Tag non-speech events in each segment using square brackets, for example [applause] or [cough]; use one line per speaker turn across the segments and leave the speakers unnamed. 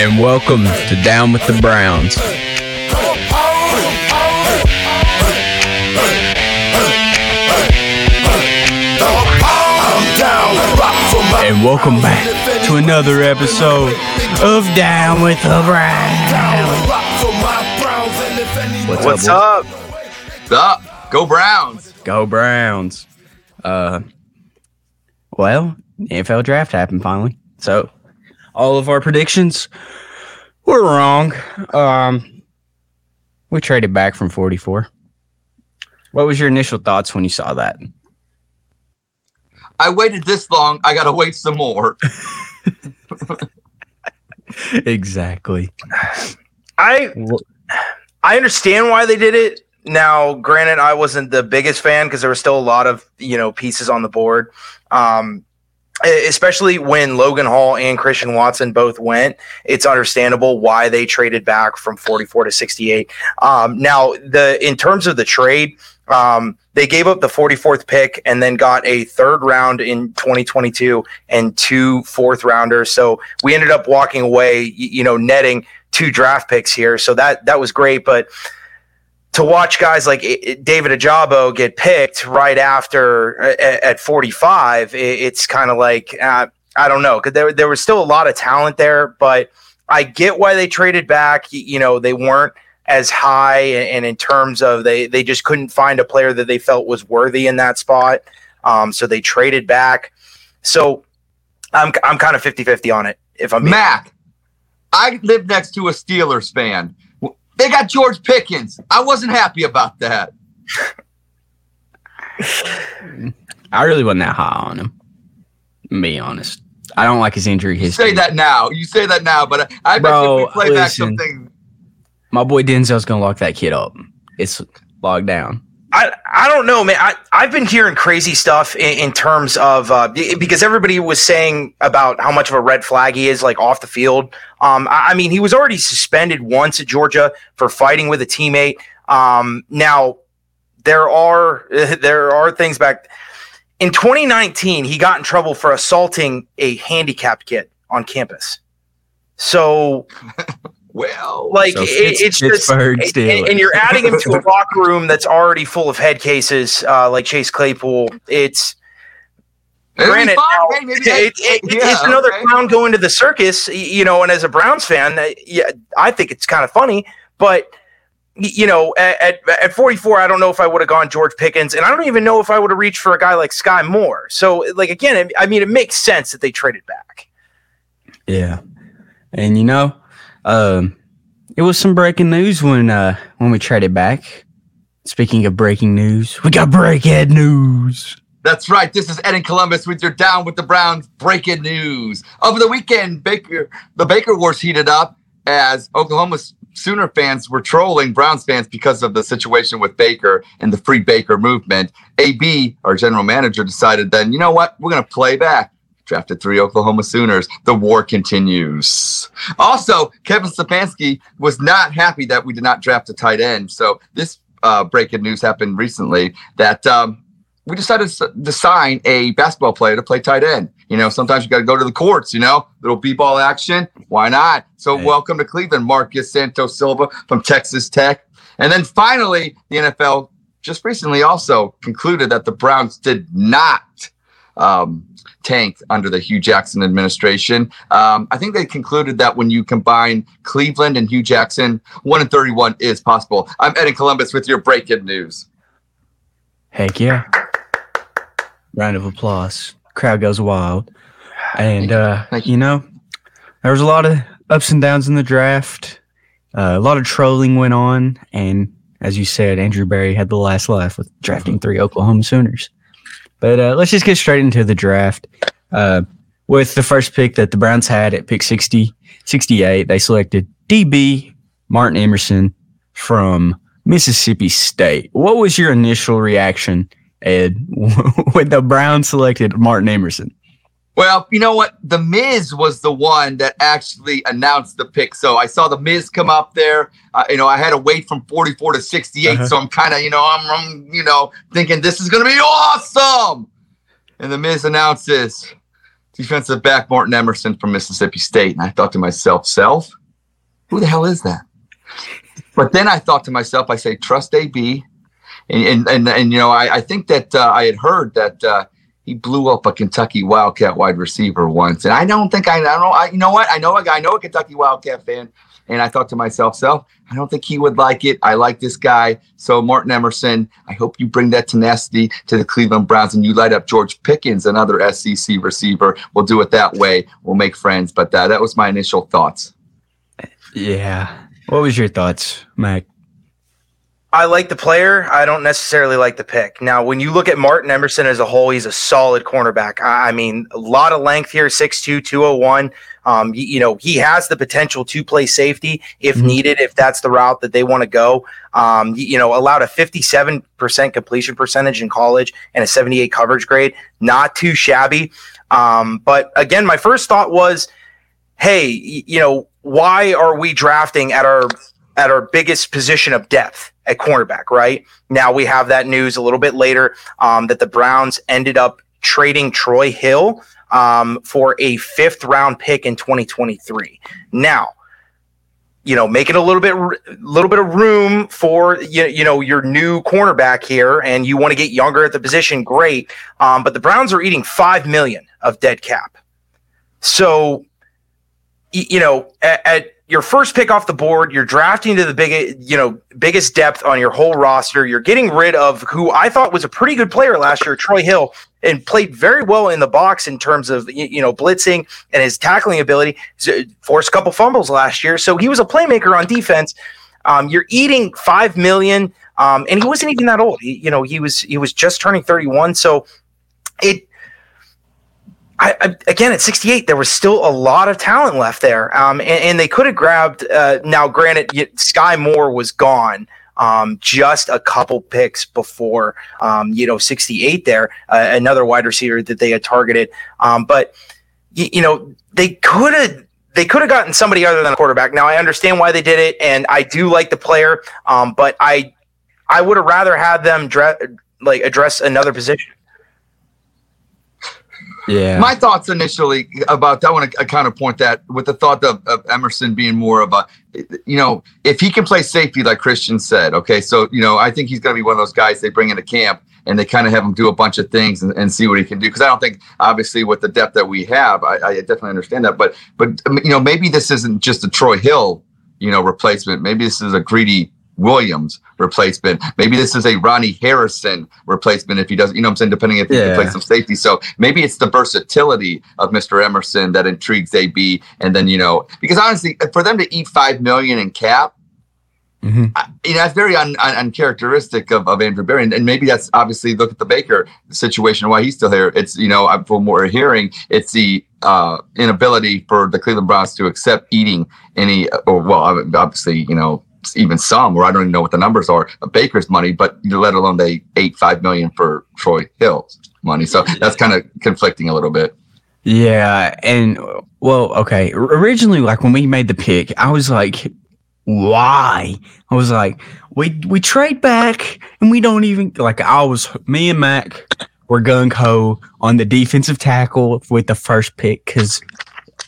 And welcome to Down with the Browns. And welcome back to another episode of Down with the Browns. What's,
What's
up?
up?
Up. Go Browns.
Go Browns. Uh, well, NFL draft happened finally. So, all of our predictions were wrong. Um, we traded back from 44. What was your initial thoughts when you saw that?
I waited this long. I got to wait some more. [laughs]
exactly.
I I understand why they did it. Now, granted, I wasn't the biggest fan because there were still a lot of you know pieces on the board. Um, especially when Logan Hall and Christian Watson both went, it's understandable why they traded back from 44 to 68. Um, now, the in terms of the trade, um, they gave up the 44th pick and then got a third round in 2022 and two fourth rounders. So we ended up walking away, you know, netting two draft picks here. So that that was great, but to watch guys like I- I- David Ojabo get picked right after uh, at, at 45, it's kind of like uh, I don't know because there there was still a lot of talent there, but I get why they traded back. You know, they weren't as high, and, in terms of they they just couldn't find a player that they felt was worthy in that spot, um, so they traded back. So I'm I'm kind of 50-50 on it. If I'm
Mac, I live next to a Steelers fan. They got George Pickens. I wasn't happy about that.
I really wasn't that high on him. Be honest. I don't like his injury
You
history.
say that now. You say that now, but I, I bet
Bro,
we play back something.
My boy Denzel's gonna lock that kid up. It's locked down.
I, I don't know, man. I, I've been hearing crazy stuff in, in terms of uh, because everybody was saying about how much of a red flag he is, like off the field. Um, I, I mean, he was already suspended once at Georgia for fighting with a teammate. Um, now there are [laughs] there are things back in 2019. He got in trouble for assaulting a handicapped kid on campus. So [laughs]
Well,
like
So
it,
Pitts-
it's just and, and you're adding him to a [laughs] locker room that's already full of head cases uh, like Chase Claypool. It's
it'll
granted,
fine.
now,
Hey, maybe
it- it- it- [laughs]
yeah,
it's another
okay.
clown going to the circus, you know. And as a Browns fan, uh, yeah, I think it's kind of funny, but you know, at, at, at 44, I don't know if I would have gone George Pickens, and I don't even know if I would have reached for a guy like Skyy Moore. So, like again, I mean, it makes sense that they traded back.
Yeah. And you know, um, it was some breaking news when uh when we traded back. Speaking of breaking news, we got breakhead news.
That's right. This is Ed in Columbus with your Down with the Browns breaking news. Over the weekend, Baker the Baker Wars heated up as Oklahoma Sooner fans were trolling Browns fans because of the situation with Baker and the free Baker movement. AB, our general manager, decided then, you know what? We're going to play back. Drafted three Oklahoma Sooners. The war continues. Also, Kevin Stefanski was not happy that we did not draft a tight end. So this uh, breaking news happened recently that um, we decided to sign a basketball player to play tight end. You know, sometimes you got to go to the courts, you know, little b-ball action. Why not? So
Hey.
welcome to Cleveland, Marcus Santos Silva from Texas Tech. And then finally, the NFL just recently also concluded that the Browns did not um, tank under the Hue Jackson administration. Um, I think they concluded that when you combine Cleveland and Hue Jackson, one in 31 is possible. I'm Ed in Columbus with your breaking news.
Heck yeah. Round of applause. Crowd goes wild. And uh,
you.
you know, there was a lot of ups and downs in the draft. Uh, a lot of trolling went on, and as you said, Andrew Berry had the last laugh with drafting three Oklahoma Sooners. But uh, let's just get straight into the draft. Uh, with the first pick that the Browns had at pick 60, 68, they selected DB Martin Emerson from Mississippi State. What was your initial reaction, Ed, [laughs] when the Browns selected Martin Emerson?
Well, you know what? The Miz was the one that actually announced the pick. So I saw the Miz come up there. Uh, you know, I had to wait from 44 to 68.
Uh-huh.
So I'm kind of, you know, I'm, I'm, you know, thinking this is going to be awesome. And the Miz announces defensive back Martin Emerson from Mississippi State. And I thought to myself, self, who the hell is that? But then I thought to myself, I say, trust AB. And, and, and, and you know, I, I think that uh, I had heard that uh, he blew up a Kentucky Wildcat wide receiver once. And I don't think I, I don't know. I, you know what? I know a guy, I know a Kentucky Wildcat fan. And I thought to myself, self, I don't think he would like it. I like this guy. So, Martin Emerson, I hope you bring that tenacity to the Cleveland Browns and you light up George Pickens, another SEC receiver. We'll do it that way. We'll make friends. But uh, that was my initial thoughts.
Yeah. What was your thoughts, Mac?
I like the player. I don't necessarily like the pick. Now, when you look at Martin Emerson as a whole, he's a solid cornerback. I mean, a lot of length here 6'2, 201. Um, you, you, know, he has the potential to play safety if mm-hmm. needed, if that's the route that they want to go. Um, you, you, know, allowed a 57% completion percentage in college and a 78 coverage grade. Not too shabby. Um, but again, my first thought was, hey, you know, why are we drafting at our at our biggest position of depth at cornerback, right? Now we have that news a little bit later um, that the Browns ended up trading Troy Hill um, for a fifth round pick in 2023. Now, you know, making a little bit, a little bit of room for you, you know your new cornerback here, and you want to get younger at the position. Great, um, but the Browns are eating five million of dead cap. So, you know, at, at your first pick off the board, you're drafting to the big, you know, biggest depth on your whole roster. You're getting rid of who I thought was a pretty good player last year, Troy Hill, and played very well in the box in terms of you know blitzing and his tackling ability. Forced a couple fumbles last year, so he was a playmaker on defense. Um, you're eating five million, um, and he wasn't even that old. He, you know, he was he was just turning 31, so it I, I, again at 68 there was still a lot of talent left there um, and, and, they could have grabbed uh, now granted Skyy Moore was gone um, just a couple picks before um, you know 68 there uh, another wide receiver that they had targeted um, but y- you know they could have they could have gotten somebody other than a quarterback. Now i understand why they did it and i do like the player um, but i i would have rather had them dre- like address another position
yeah. My thoughts initially about that I kind of point that with the thought of, of, Emerson being more of a, you know, if he can play safety, like Christian said, okay, so, you know, I think he's going to be one of those guys they bring into camp and they kind of have him do a bunch of things and, and see what he can do. Because I don't think, obviously, with the depth that we have, I, I definitely understand that. But, but, you know, maybe this isn't just a Troy Hill, you know, replacement. Maybe this is a greedy Williams replacement. Maybe this is a Ronnie Harrison replacement if he doesn't, you know I'm saying, depending if he yeah. can play some safety. So maybe it's the versatility of Mr. Emerson that intrigues AB. And then, you know, because honestly, for them to eat five million in cap, Mm-hmm. I, you know, that's very un, un, uncharacteristic of, of Andrew Berry. And, and, maybe that's obviously look at the Baker situation, why he's still here. It's, you know, from what we're hearing, it's the uh, inability for the Cleveland Browns to accept eating any, or well, obviously, you know, even some where I don't even know what the numbers are of Baker's money, but let alone they ate five million for Troy Hill's money. So that's kind of conflicting a little bit.
Yeah, and well, okay. Originally, like when we made the pick, I was like, why? I was like, we we trade back and we don't even like. I was me and Mac were gung ho on the defensive tackle with the first pick because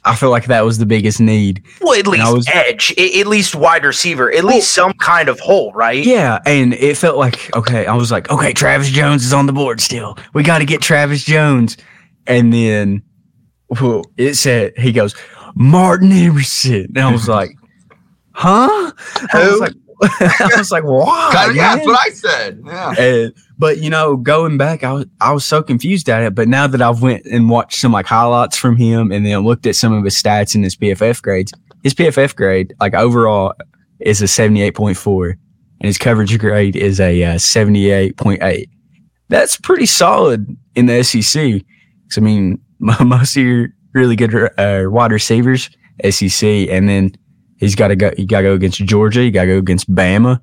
I feel like that was the biggest need.
Well, at least was, edge, at least wide receiver, at well, least some kind of hole, right?
Yeah, and it felt like okay. I was like, okay, Travis Jones is on the board still. We got to get Travis Jones, and then well, it said he goes Martin Emerson, and I was [laughs] like, huh? I was like, [laughs] I was like, why?
yeah, that's what I said. Yeah.
And, but you know, going back, I was I was so confused at it. But now that I've went and watched some like highlights from him, and then looked at some of his stats and his PFF grades, his PFF grade like overall is a seventy eight point four, and his coverage grade is a uh, seventy eight point eight. That's pretty solid in the SEC. I mean, [laughs] most of your really good uh, wide receivers, SEC, and then he's got to go. You got to go against Georgia. You got to go against Bama.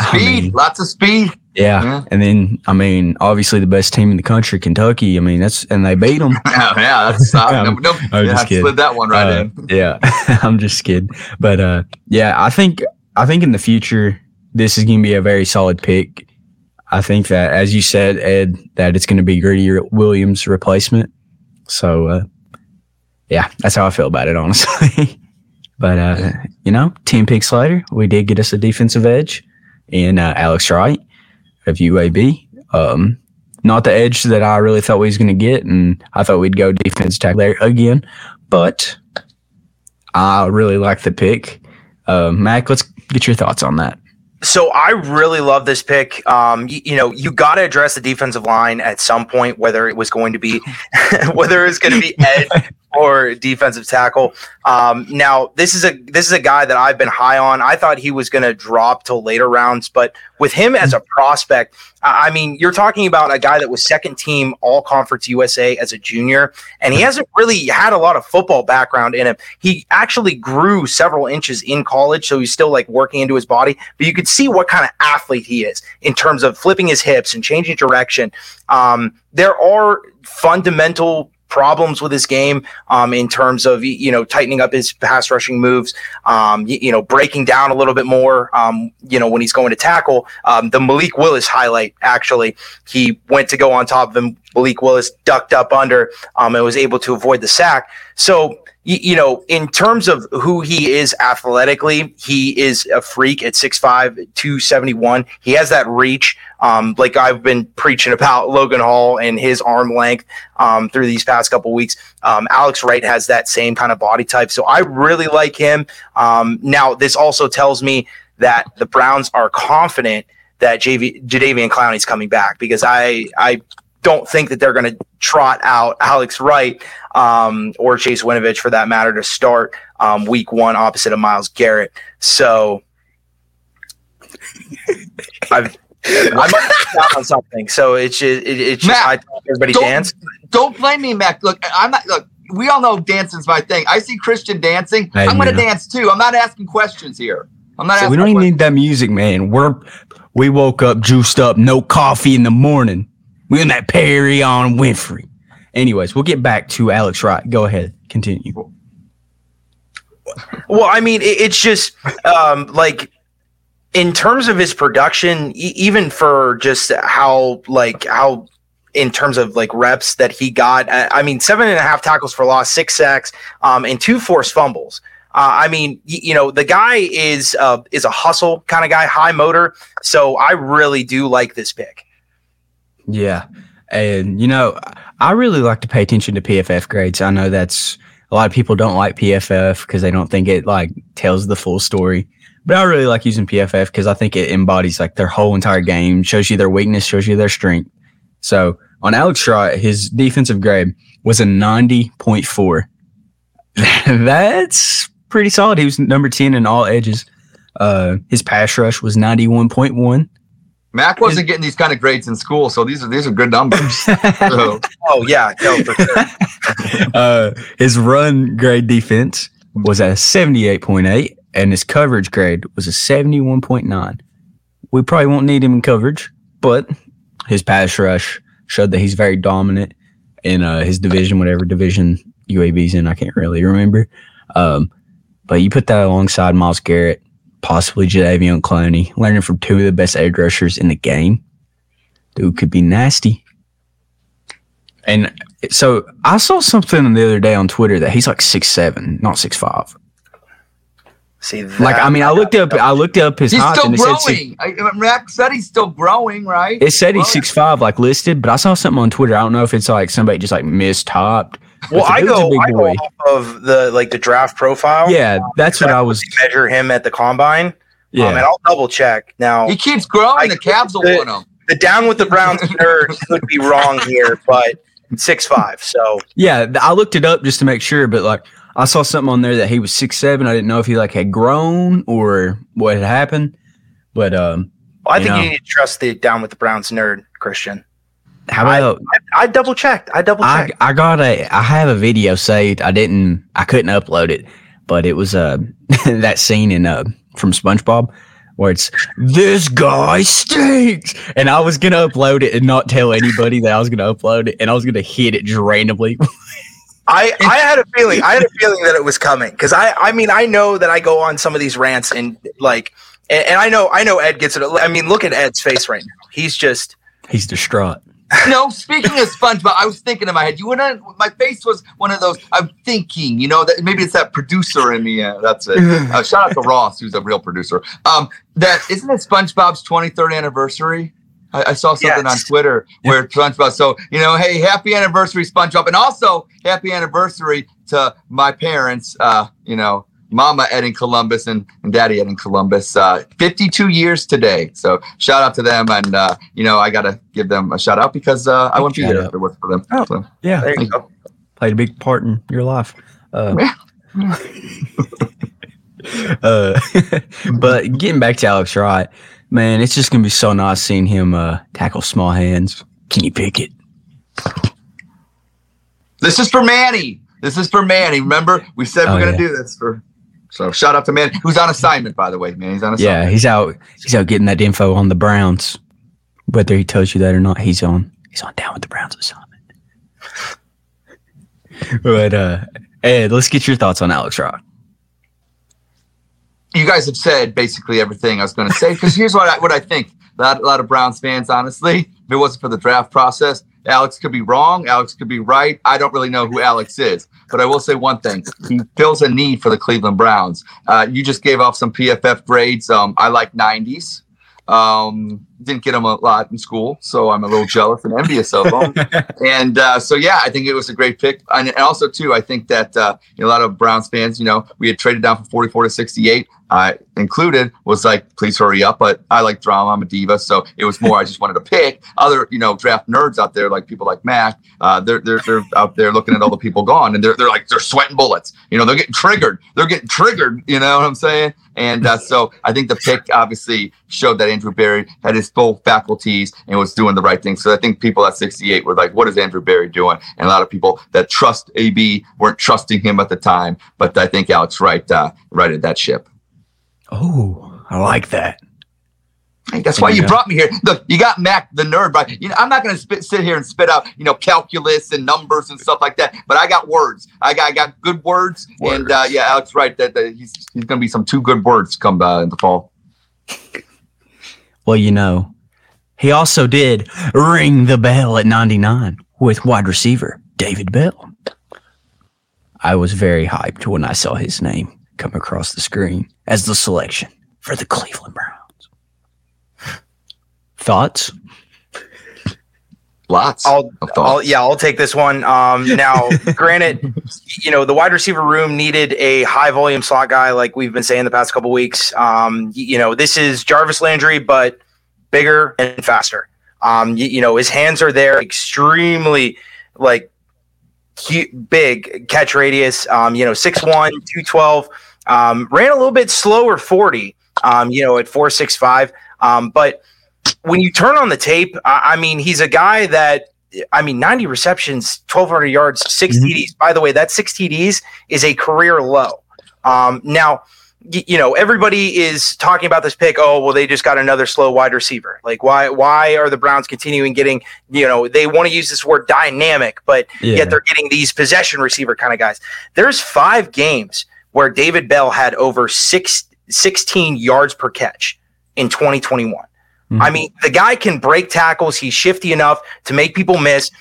Speed, I mean, lots of speed.
Yeah. yeah. And then, I mean, obviously the best team in the country, Kentucky. I mean, that's, and they beat them. [laughs]
yeah, yeah, that's, uh, [laughs] no, no, I'm yeah, just kidding. slid that one right
uh,
in. [laughs]
yeah. I'm just kidding. But, uh, yeah, I think, I think in the future, this is going to be a very solid pick. I think that, as you said, Ed, that it's going to be Greedy Williams' replacement. So, uh, yeah, that's how I feel about it, honestly. but, uh, you know, 10 picks later, we did get us a defensive edge in uh, Alex Wright of UAB. Um, not the edge that I really thought we was going to get, and I thought we'd go defense tackle there again. But I really like the pick. Uh, Mac, let's get your thoughts on that.
So I really love this pick. Um, you, you know, you got to address the defensive line at some point, whether it was going to be, [laughs] whether it's going to be [laughs] edge or defensive tackle. Um, now, this is a this is a guy that I've been high on. I thought he was going to drop till later rounds, but with him as a prospect, I mean, you're talking about a guy that was second team All Conference USA as a junior, and he hasn't really had a lot of football background in him. He actually grew several inches in college, so he's still like working into his body. But you could see what kind of athlete he is in terms of flipping his hips and changing direction. Um, there are fundamental problems with his game um, in terms of you know tightening up his pass rushing moves, um, you, you, know breaking down a little bit more. Um, you know when he's going to tackle. Um, the Malik Willis highlight actually, he went to go on top of him. Malik Willis ducked up under um, and was able to avoid the sack. So you, know, in terms of who he is athletically, he is a freak at 6'5, 271. He has that reach. Um, like I've been preaching about [laughs] Logan Hall and his arm length um, through these past couple weeks. Um, Alex Wright has that same kind of body type. So I really like him. Um, now, this also tells me that the Browns are confident that JV, Jadeveon Clowney's coming back because I, I don't think that they're going to trot out Alex Wright um, or Chase Winovich for that matter to start um, week one opposite of Myles Garrett. So [laughs] I've I might on something. So it's just, it, it's just Matt, I everybody
don't,
dance.
Don't blame me, Mac. Look, I'm not look. We all know dancing's my thing. I see Christian dancing. Hey, I'm going to dance too. I'm not asking questions here. I'm not. So
we don't even need that music, man. We're we woke up juiced up, no coffee in the morning. We in that Perrion Winfrey. Anyways, we'll get back to Alex Wright. Go ahead, continue.
Well, I mean, it's just um, like in terms of his production, even for just how like how in terms of like reps that he got. I mean, seven and a half tackles for loss, six sacks, um, and two forced fumbles. Uh, I mean, y- you know, the guy is uh, is a hustle kind of guy, high motor. So I really do like this pick.
Yeah. And, you know, I really like to pay attention to PFF grades. I know that's a lot of people don't like PFF because they don't think it like tells the full story. But I really like using PFF because I think it embodies like their whole entire game, shows you their weakness, shows you their strength. So on Alex Wright, his defensive grade was a 90.4. [laughs] That's pretty solid. He was number 10 in all edges. Uh, his pass rush was 91.1.
Mac wasn't getting these kind of grades in school, so these are these are good numbers. [laughs]
so. Oh yeah, no, for sure. [laughs]
uh, his run grade defense was a seventy-eight point eight, and his coverage grade was a seventy-one point nine. We probably won't need him in coverage, but his pass rush showed that he's very dominant in uh, his division, whatever division UAB's in. I can't really remember. Um, but you put that alongside Myles Garrett, possibly Jadeveon Clowney, learning from two of the best edge rushers in the game. Dude could be nasty. And so I saw something the other day on Twitter that he's like six seven, not six five.
See, that,
like I mean, I looked up, I looked up his
he's
height.
Still growing. Said, Mac said he's still growing, right?
It said he's six five, like listed, but I saw something on Twitter. I don't know if it's like somebody just like mistopped
well, I go, I go off of the like the draft profile.
Yeah, that's what I was
measure him at the combine. Yeah, um, and I'll double check now.
He keeps growing. I, the Cavs will
want him. The down with the Browns [laughs] nerd could be wrong here, but six five. So
yeah, I looked it up just to make sure, but like I saw something on there that he was six seven. I didn't know if he like had grown or what had happened, but um,
well, I think know. you need to trust the down with the Browns nerd, Christian.
How about
I, I, I double checked. I double checked.
I, I, got a I have a video saved. I didn't I couldn't upload it, but it was uh [laughs] that scene in uh from SpongeBob where it's this guy stinks and I was gonna upload it and not tell anybody that I was gonna upload it and I was gonna hit it just randomly. [laughs]
I, I had a feeling I had a feeling that it was coming because I I mean I know that I go on some of these rants and like and, and I know I know Ed gets it. I mean look at Ed's face right now. He's just
he's distraught
no, speaking of SpongeBob, I was thinking in my head. You went on. My face was one of those. I'm thinking. You know that maybe it's that producer in me. Uh, that's it. [laughs] Uh, shout out to Ross, who's a real producer. Um, that isn't it SpongeBob's 23rd anniversary. I, I saw something yes. on Twitter where SpongeBob. So you know, hey, happy anniversary, SpongeBob, and also happy anniversary to my parents. Uh, you know, Mama Ed in Columbus and, and Daddy Ed in Columbus. Uh, 52 years today. So shout out to them. And, uh, you know, I got to give them a shout out because uh, I wouldn't be here if it wasn't for them.
Oh, so, yeah. There you go. Played a big part in your life. Uh, [laughs] uh, [laughs] but getting back to Alex Wright, man, it's just going to be so nice seeing him uh, tackle small hands. Can you pick it?
This is for Manny. This is for Manny. Remember, we said oh, we're going to yeah. do this for so shout out to man who's on assignment, by the way, man. He's on assignment.
Yeah, he's out. He's out getting that info on the Browns. Whether he tells you that or not, he's on. He's on down with the Browns assignment. [laughs] but uh, Ed, let's get your thoughts on Alex Rock.
You guys have said basically everything I was going to say. Because here's what I, what I think. A lot, a lot of Browns fans, honestly, if it wasn't for the draft process, Alex could be wrong. Alex could be right. I don't really know who Alex is, but I will say one thing: he fills a need for the Cleveland Browns. Uh, you just gave off some PFF grades. Um, I like 90s. Um, didn't get them a lot in school, so I'm a little jealous and envious of them. [laughs] and uh, so, yeah, I think it was a great pick. And, and also, too, I think that uh, you know, a lot of Browns fans, you know, we had traded down from 44 to 68. I included was like, please hurry up. But I like drama. I'm a diva, so it was more. I just wanted to pick other, you know, draft nerds out there, like people like Mac. Uh, they're they're they're out there looking at all the people gone, and they're they're like they're sweating bullets. You know, they're getting triggered. They're getting triggered. You know what I'm saying? And uh, so I think the pick obviously showed that Andrew Berry had his full faculties and was doing the right thing. So I think people at 68 were like, what is Andrew Berry doing? And a lot of people that trust AB weren't trusting him at the time. But I think Alex Wright uh, righted that ship.
Oh, I like that.
That's why you brought me here. Look, you got Mac the nerd, but you know I'm not going to sit here and spit out you know calculus and numbers and stuff like that. But I got words. I got I got good words, words. and uh, yeah, Alex right that, that he's he's going to be some two good words come uh, in the fall.
Well, you know, he also did ring the bell at 99 with wide receiver David Bell. I was very hyped when I saw his name come across the screen as the selection for the Cleveland Browns. Thoughts?
Lots.
I'll, I'll, yeah, I'll take this one. Um, now, [laughs] granted, you know the wide receiver room needed a high volume slot guy, like we've been saying the past couple weeks. Um, you know, this is Jarvis Landry, but bigger and faster. Um, you, you know, his hands are there, extremely like big catch radius. Um, you know, 6'1", 212. Um, ran a little bit slower 40, um, you know, at 465. Um, but when you turn on the tape, I, I, mean, he's a guy that, I mean, 90 receptions, 1,200 yards, 6 mm-hmm. TDs. By the way, that 6 TDs is a career low. Um, now, you know everybody is talking about this pick oh well they just got another slow wide receiver like why why are the browns continuing getting you know they want to use this word dynamic but yeah. yet they're getting these possession receiver kind of guys there's five games where david bell had over six, 16 yards per catch in 2021 mm-hmm. i mean the guy can break tackles he's shifty enough to make people miss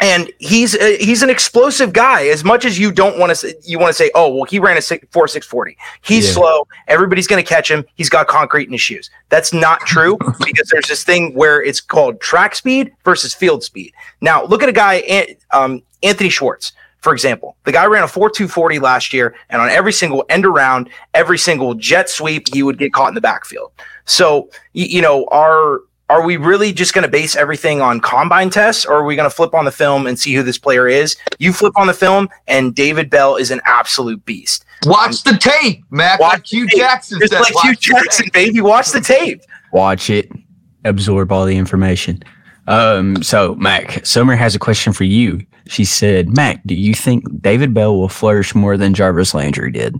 and he's a, he's an explosive guy. As much as you don't want to, you want to say, oh, well, he ran a six, four six forty. He's yeah. slow. Everybody's going to catch him. He's got concrete in his shoes. That's not true [laughs] because there's this thing where it's called track speed versus field speed. Now, look at a guy, um, Anthony Schwartz, for example. The guy ran a four two forty last year, and on every single end around, every single jet sweep, he would get caught in the backfield. So, you, you know, our are we really just going to base everything on combine tests or are we going to flip on the film and see who this player is? You flip on the film and David Bell is an absolute beast.
Watch the tape, Matt. Watch like Hue Jackson
Just like Hue Jackson, baby. Watch the tape.
Watch it. Absorb all the information. Um, so Mac, Summer has a question for you. She said, Mac, do you think David Bell will flourish more than Jarvis Landry did?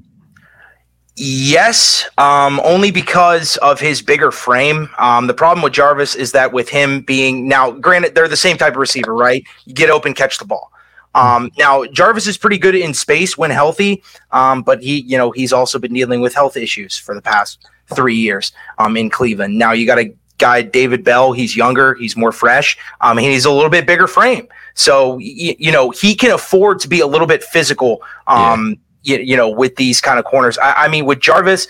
Yes, um, only because of his bigger frame. Um, the problem with Jarvis is that with him being now, granted, they're the same type of receiver, right? You get open, catch the ball. Um, now Jarvis is pretty good in space when healthy, um, but he, you know, he's also been dealing with health issues for the past three years um, in Cleveland. Now you got to guy David Bell. He's younger, he's more fresh, um, and he's a little bit bigger frame. So y- you know he can afford to be a little bit physical. Um, you, you know with these kind of corners. I, I mean with Jarvis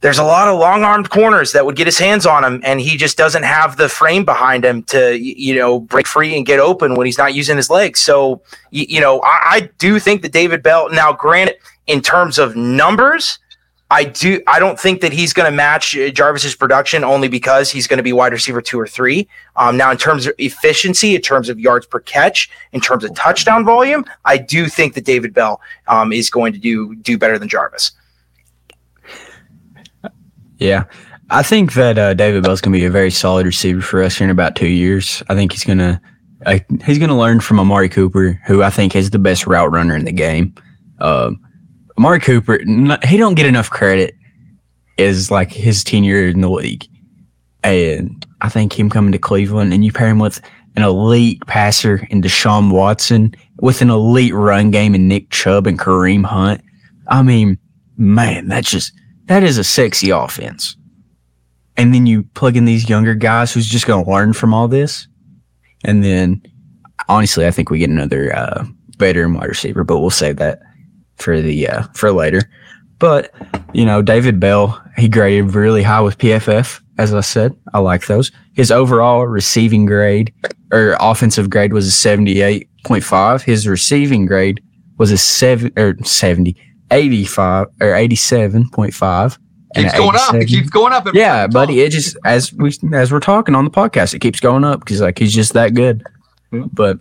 there's a lot of long armed corners that would get his hands on him, and he just doesn't have the frame behind him to, you know, break free and get open when he's not using his legs. So, you, you know, I, I, do think that David Bell, now, granted, in terms of numbers, I do. I don't think that he's going to match Jarvis's production only because he's going to be wide receiver two or three. Um, now, in terms of efficiency, in terms of yards per catch, in terms of touchdown volume, I do think that David Bell um, is going to do do better than Jarvis.
Yeah. I think that uh, David Bell's going to be a very solid receiver for us here in about two years. I think he's going to uh, he's going to learn from Amari Cooper, who I think is the best route runner in the game. Um, Amari Cooper, he don't get enough credit as like his tenure in the league, and I think him coming to Cleveland and you pair him with an elite passer in Deshaun Watson with an elite run game in Nick Chubb and Kareem Hunt. I mean, man, that's just that is a sexy offense. And then you plug in these younger guys who's just going to learn from all this. And then, honestly, I think we get another uh, veteran wide receiver, but we'll save that for the uh, for later. But you know, David Bell, he graded really high with PFF. As I said, I like those. His overall receiving grade or offensive grade was a seventy-eight point five. His receiving grade was a seven or seventy 85 or 87.5
keeps going up. It keeps going up.
Yeah, buddy. It just as we as we're talking on the podcast, it keeps going up because like he's just that good. Mm-hmm. But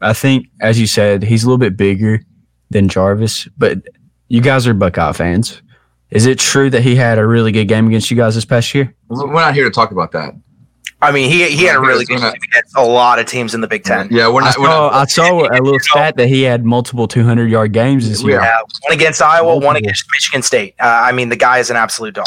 I think, as you said, he's a little bit bigger than Jarvis. But you guys are Buckeye fans. Is it true that he had a really good game against you guys this past year?
We're not here to talk about that.
I mean, he he had a really good game against a lot of teams in the Big Ten.
Yeah, we're not.
I saw, I saw a little [laughs] stat that he had multiple 200 yard games this year.
Yeah, one against Iowa, multiple. one against Michigan State. Uh, I mean, the guy is an absolute dog.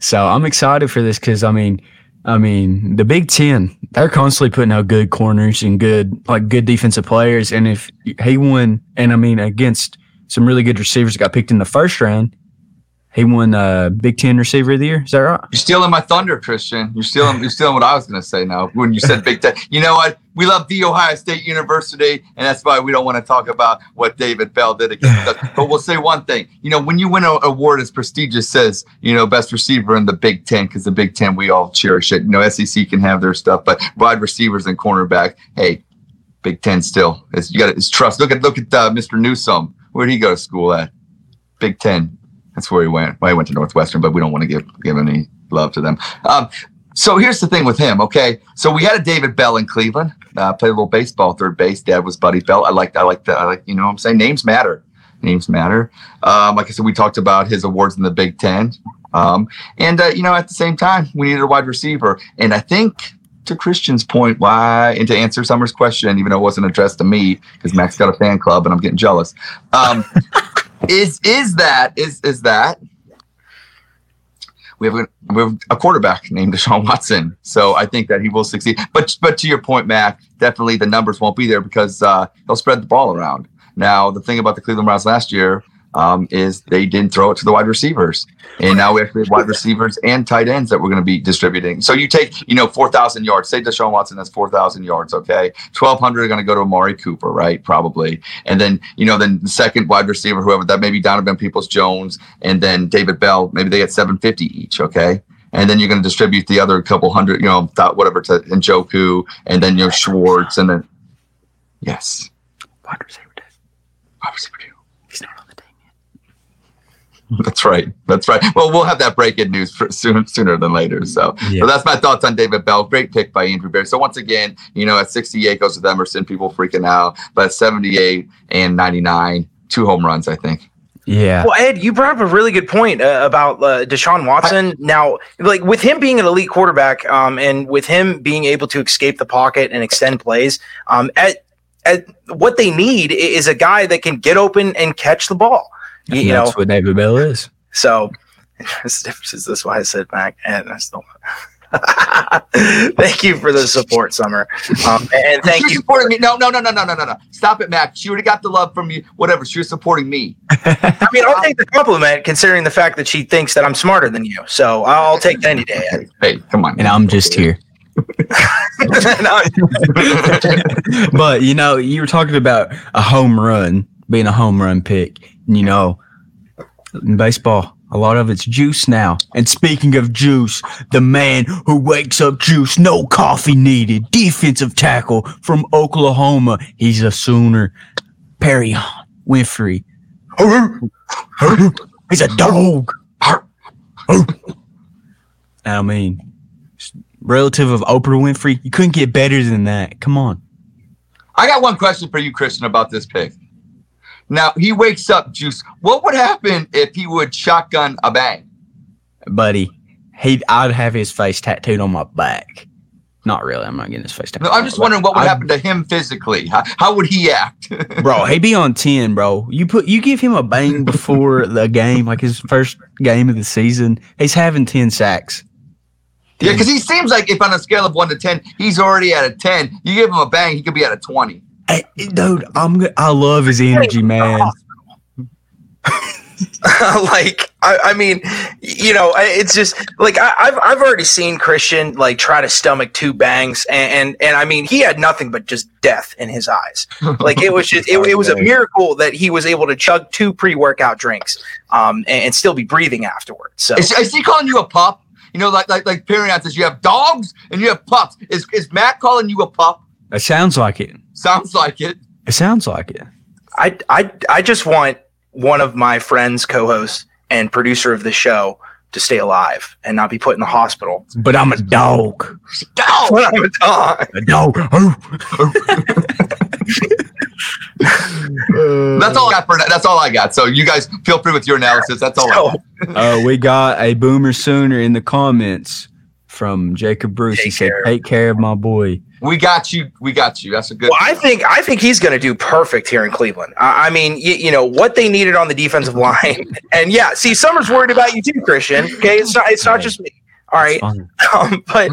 So I'm excited for this because I mean, I mean, the Big Ten they're constantly putting out good corners and good like good defensive players. And if he won, and I mean against some really good receivers that got picked in the first round, he won uh, Big Ten Receiver of the Year. Is that right?
You're stealing my thunder, Christian. You're stealing. You're stealing what I was going to say now when you said Big Ten. You know what? We love the Ohio State University, and that's why we don't want to talk about what David Bell did against us. [laughs] But we'll say one thing. You know, when you win an award as prestigious as you know best receiver in the Big Ten, because the Big Ten we all cherish it. You know, SEC can have their stuff, but wide receivers and cornerback, hey, Big Ten still. It's, you got it's trust. Look at look at uh, Mr. Newsome. Where did he go to school at? Big Ten. That's where he went. Well, he went to Northwestern, but we don't want to give give any love to them. Um, so here's the thing with him. Okay, so we had a David Bell in Cleveland. Uh, played a little baseball, third base. Dad was Buddy Bell. I like I like that. I like you know what I'm saying names matter. Names matter. Um, like I said, we talked about his awards in the Big Ten. Um, and uh, you know, at the same time, we needed a wide receiver. And I think to Christian's point, why and to answer Summer's question, even though it wasn't addressed to me, because Max got a fan club and I'm getting jealous. Um, [laughs] is is that is is that we have a, we have a quarterback named Deshaun Watson, so I think that he will succeed. But but to your point, Mac, definitely the numbers won't be there because uh, he'll spread the ball around. Now the thing about the Cleveland Browns last year um, is they didn't throw it to the wide receivers. And now we actually have wide receivers and tight ends that we're going to be distributing. So you take, you know, 4,000 yards. Say Deshaun Watson has 4,000 yards, okay? 1,200 are going to go to Amari Cooper, right? Probably. And then, you know, then the second wide receiver, whoever that may be Donovan Peoples Jones, and then David Bell, maybe they get 750 each, okay? and then you're going to distribute the other couple hundred, you know, whatever to Njoku, and then you're Schwartz, and then yes,
wide receiver,
wide receiver. That's right. That's right. Well, we'll have that breaking news for soon, sooner than later. So, yeah. so that's my thoughts on David Bell. Great pick by Andrew Berry. So once again, you know, at 68 goes with Emerson. People freaking out, but 78 and 99, two home runs, I think.
Yeah.
Well, Ed, you brought up a really good point uh, about uh, Deshaun Watson. I, now, like with him being an elite quarterback, um, and with him being able to escape the pocket and extend plays, um, at, at what they need is a guy that can get open and catch the ball.
You, you that's know, what David Bell is.
So this is why I said back and I still. [laughs] thank you for the support, Summer. Um, and thank
She's
you.
supporting me. No, no, no, no, no, no, no, no. Stop it, Mac. She already got the love from you. Whatever. She was supporting me. [laughs]
I mean, I'll take the compliment considering the fact that she thinks that I'm smarter than you. So I'll take that any day. [laughs]
Hey, come on.
And I'm just here. But you know, you were talking about a home run being a home run pick. You know, in baseball, a lot of it's juice now. And speaking of juice, the man who wakes up juice, no coffee needed, defensive tackle from Oklahoma. He's a Sooner. Perrion Winfrey. He's a dog. I mean, relative of Oprah Winfrey, you couldn't get better than that. Come on.
I got one question for you, Christian, about this pick. Now he wakes up, Juice. What would happen if he would shotgun a bang?
buddy. He, I'd have his face tattooed on my back. Not really. I'm not getting his face tattooed.
No, I'm just wondering what would
back.
happen to him physically. How, how would he act? [laughs]
Bro. He be on ten, bro. You put you give him a bang before [laughs] the game, like his first game of the season. He's having ten sacks.
yeah, because he seems like if on a scale of one to ten, he's already at a ten. You give him a bang, he could be at a twenty.
Hey, dude, I'm. go- I love his energy, man. [laughs]
like I, I mean, you know, it's just like I, I've I've already seen Christian like try to stomach two bangs, and, and and I mean, he had nothing but just death in his eyes. Like it was just it, it was a [laughs] miracle that he was able to chug two pre workout drinks, um, and, and still be breathing afterwards. So
Is, is he calling you a pup? You know, like like like Perry says, you have dogs and you have pups. Is is Matt calling you a pup?
It sounds like it.
Sounds like it.
It sounds like it.
I I I just want one of my friends, co-host and producer of the show, to stay alive and not be put in the hospital.
But I'm a dog.
Dog.
When I'm a dog.
A dog.
That's all I got for that's all I got. So you guys feel free with your analysis. That's all. I
So,
got.
uh, we got a boomer sooner in the comments from Jacob Bruce. he
Take
said,
care.
"Take care of my boy."
We got you. We got you. That's a good.
well, I think I think he's going to do perfect here in Cleveland. I, I mean, you, you know what they needed on the defensive [laughs] line, and yeah, see, Summer's worried about you too, Christian. Okay, it's not it's not just me. All right, [laughs] um, but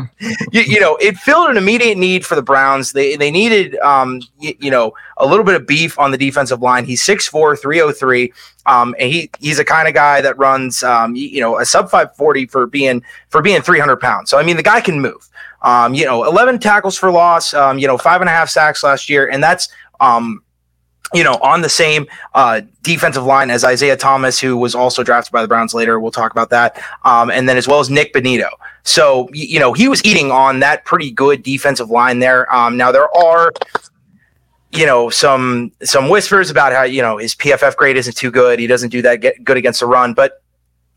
you, you know, it filled an immediate need for the Browns. They they needed um, you, you know a little bit of beef on the defensive line. He's 6'4", 303. Um, and he he's a kind of guy that runs um, you, you know a sub five forty for being for being three hundred pounds. So I mean, the guy can move. Um, you know, eleven tackles for loss. Um, you know, five and a half sacks last year, and that's um, you know, on the same uh, defensive line as Isaiah Thomas, who was also drafted by the Browns later. We'll talk about that. Um, and then as well as Nick Bonitto. So, you know, he was eating on that pretty good defensive line there. Um, now, there are, you know, some some whispers about how, you know, his PFF grade isn't too good. He doesn't do that good against the run. But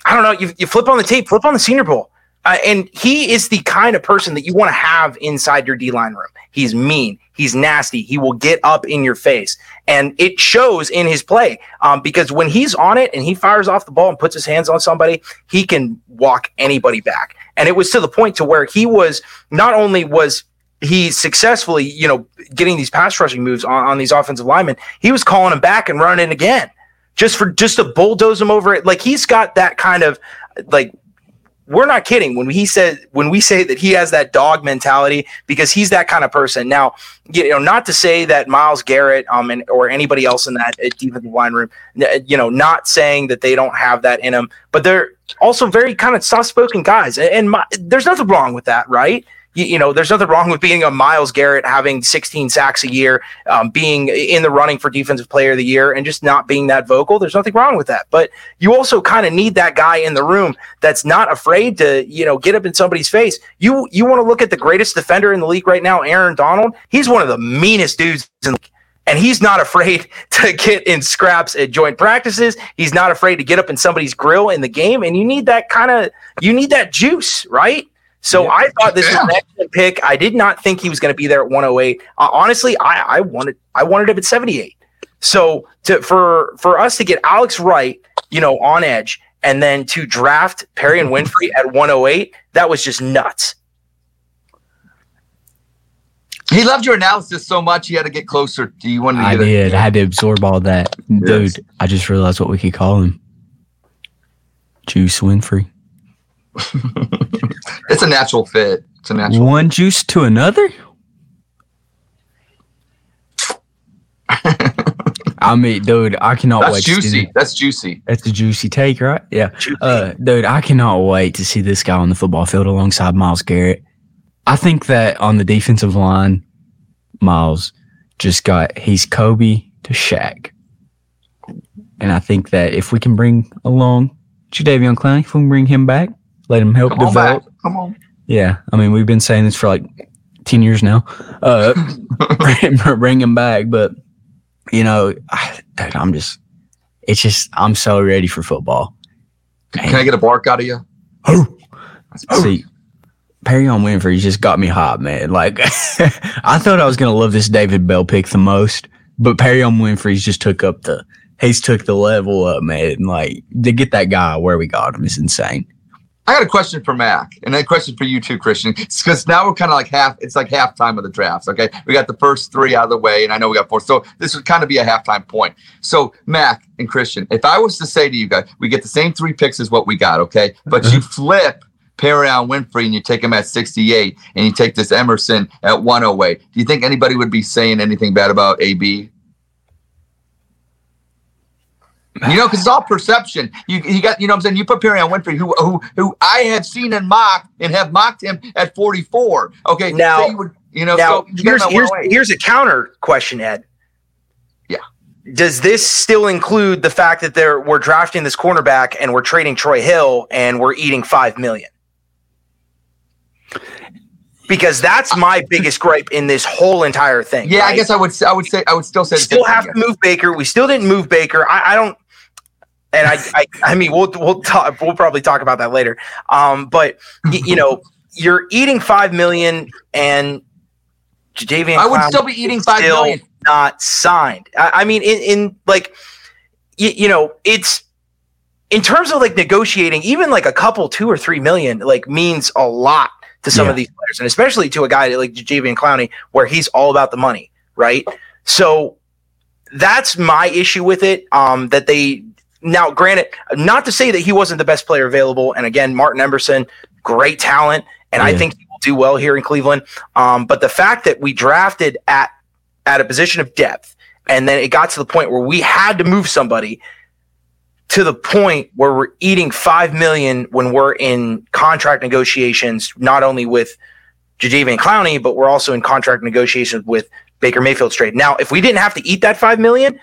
I don't know. You, you flip on the tape, flip on the Senior Bowl. Uh, and he is the kind of person that you want to have inside your D line room. He's mean. He's nasty. He will get up in your face. And it shows in his play um, because when he's on it and he fires off the ball and puts his hands on somebody, he can walk anybody back. And it was to the point to where he was not only was he successfully, you know, getting these pass rushing moves on, on these offensive linemen, he was calling them back and running again just for just to bulldoze them over it. Like he's got that kind of like we're not kidding when he said when we say that he has that dog mentality because he's that kind of person. Now, you know, not to say that Myles Garrett um and or anybody else in that uh, defensive line room, you know, not saying that they don't have that in them, but they're also very kind of soft-spoken guys, and, and my, there's nothing wrong with that, right? You, you know, there's nothing wrong with being a Myles Garrett having 16 sacks a year, um, being in the running for Defensive Player of the Year, and just not being that vocal. There's nothing wrong with that, but you also kind of need that guy in the room that's not afraid to, you know, get up in somebody's face. You you want to look at the greatest defender in the league right now, Aaron Donald. He's one of the meanest dudes in the league. And he's not [laughs] afraid to get in scraps at joint practices. He's not afraid to get up in somebody's grill in the game. And you need that kind of you need that juice, right? So
Yeah.
I thought this was
Yeah.
an excellent pick. I did not think he was going to be there at 108. Uh, honestly, I, I wanted I wanted him at 78. So to for for us to get Alex Wright, you know, on edge, and then to draft Perrion Winfrey at 108, that was just nuts.
He loved your analysis so much he had to get closer. Do you want to
I
get it?
did. I had to absorb all that, dude.
Yes.
I just realized what we could call him. Juice Winfrey. [laughs]
it's a natural fit. It's a natural.
One juice to another. [laughs] I mean, dude, I cannot
That's
wait. to see
juicy.
this.
That's juicy.
That's a juicy take, right? Yeah. Uh, dude, I cannot wait to see this guy on the football field alongside Myles Garrett. I think that on the defensive line, Miles just got he's Kobe to Shaq, and I think that if we can bring along Jadeveon Clowney, if we can bring him back, let him help
Come
develop.
Come on.
Yeah, I mean we've been saying this for like ten years now. Uh, [laughs] bring, him back, but you know, I, I'm just, it's just, I'm so ready for football.
Can I get a bark out of you?
See, Perrion Winfrey just got me hot, man. Like, [laughs] I thought I was gonna love this David Bell pick the most, but Perrion Winfrey's just took up the, he's took the level up, man. And Like to get that guy where we got him is insane.
I got a question for Mac, and a question for you too, Christian. Because now we're kind of like half. It's like halftime of the drafts. Okay, we got the first three out of the way, and I know we got four. So this would kind of be a halftime point. So Mac and Christian, if I was to say to you guys, we get the same three picks as what we got, okay, but you mm-hmm. flip Perrion Winfrey and you take him at 68, and you take this Emerson at 108. Do you think anybody would be saying anything bad about AB? You know, because it's all perception. You, you got, you know, what I'm saying you put Perrion Winfrey, who, who, who I have seen and mocked and have mocked him at 44. Okay,
Now-
say you would, you know,
Now,
so you
here's here's here's a counter question, Ed.
Yeah.
Does this still include the fact that there we're drafting this cornerback and we're trading Troy Hill and we're eating five million? Because that's my biggest gripe in this whole entire thing.
yeah, I guess I would, I would say, I would still say,
we still have to move Baker. We still didn't move Baker. I, I don't, and I, I, I mean, we'll we'll talk. We'll probably talk about that later. Um, but y- you know, [laughs] you're eating five million, and Jadeveon.
I would
Clowney
still be eating five
still
million.
Not signed. I, I mean, in, in like, you, you know, it's in terms of like negotiating. Even like a couple, two or three million, like means a lot to some
Yeah.
of these players, and especially to a guy like Jadeveon Clowney, where he's all about the money, right? So that's my issue with it. Um, that they now, granted, not to say that he wasn't the best player available, and again, Martin Emerson, great talent, and I think he will do well here in Cleveland. Um, but the fact that we drafted at at a position of depth, and then it got to the point where we had to move somebody to the point where we're eating five million when we're in contract negotiations, not only with Jadeveon Clowney, but we're also in contract negotiations with Baker Mayfield's trade. Now, if we didn't have to eat that five million,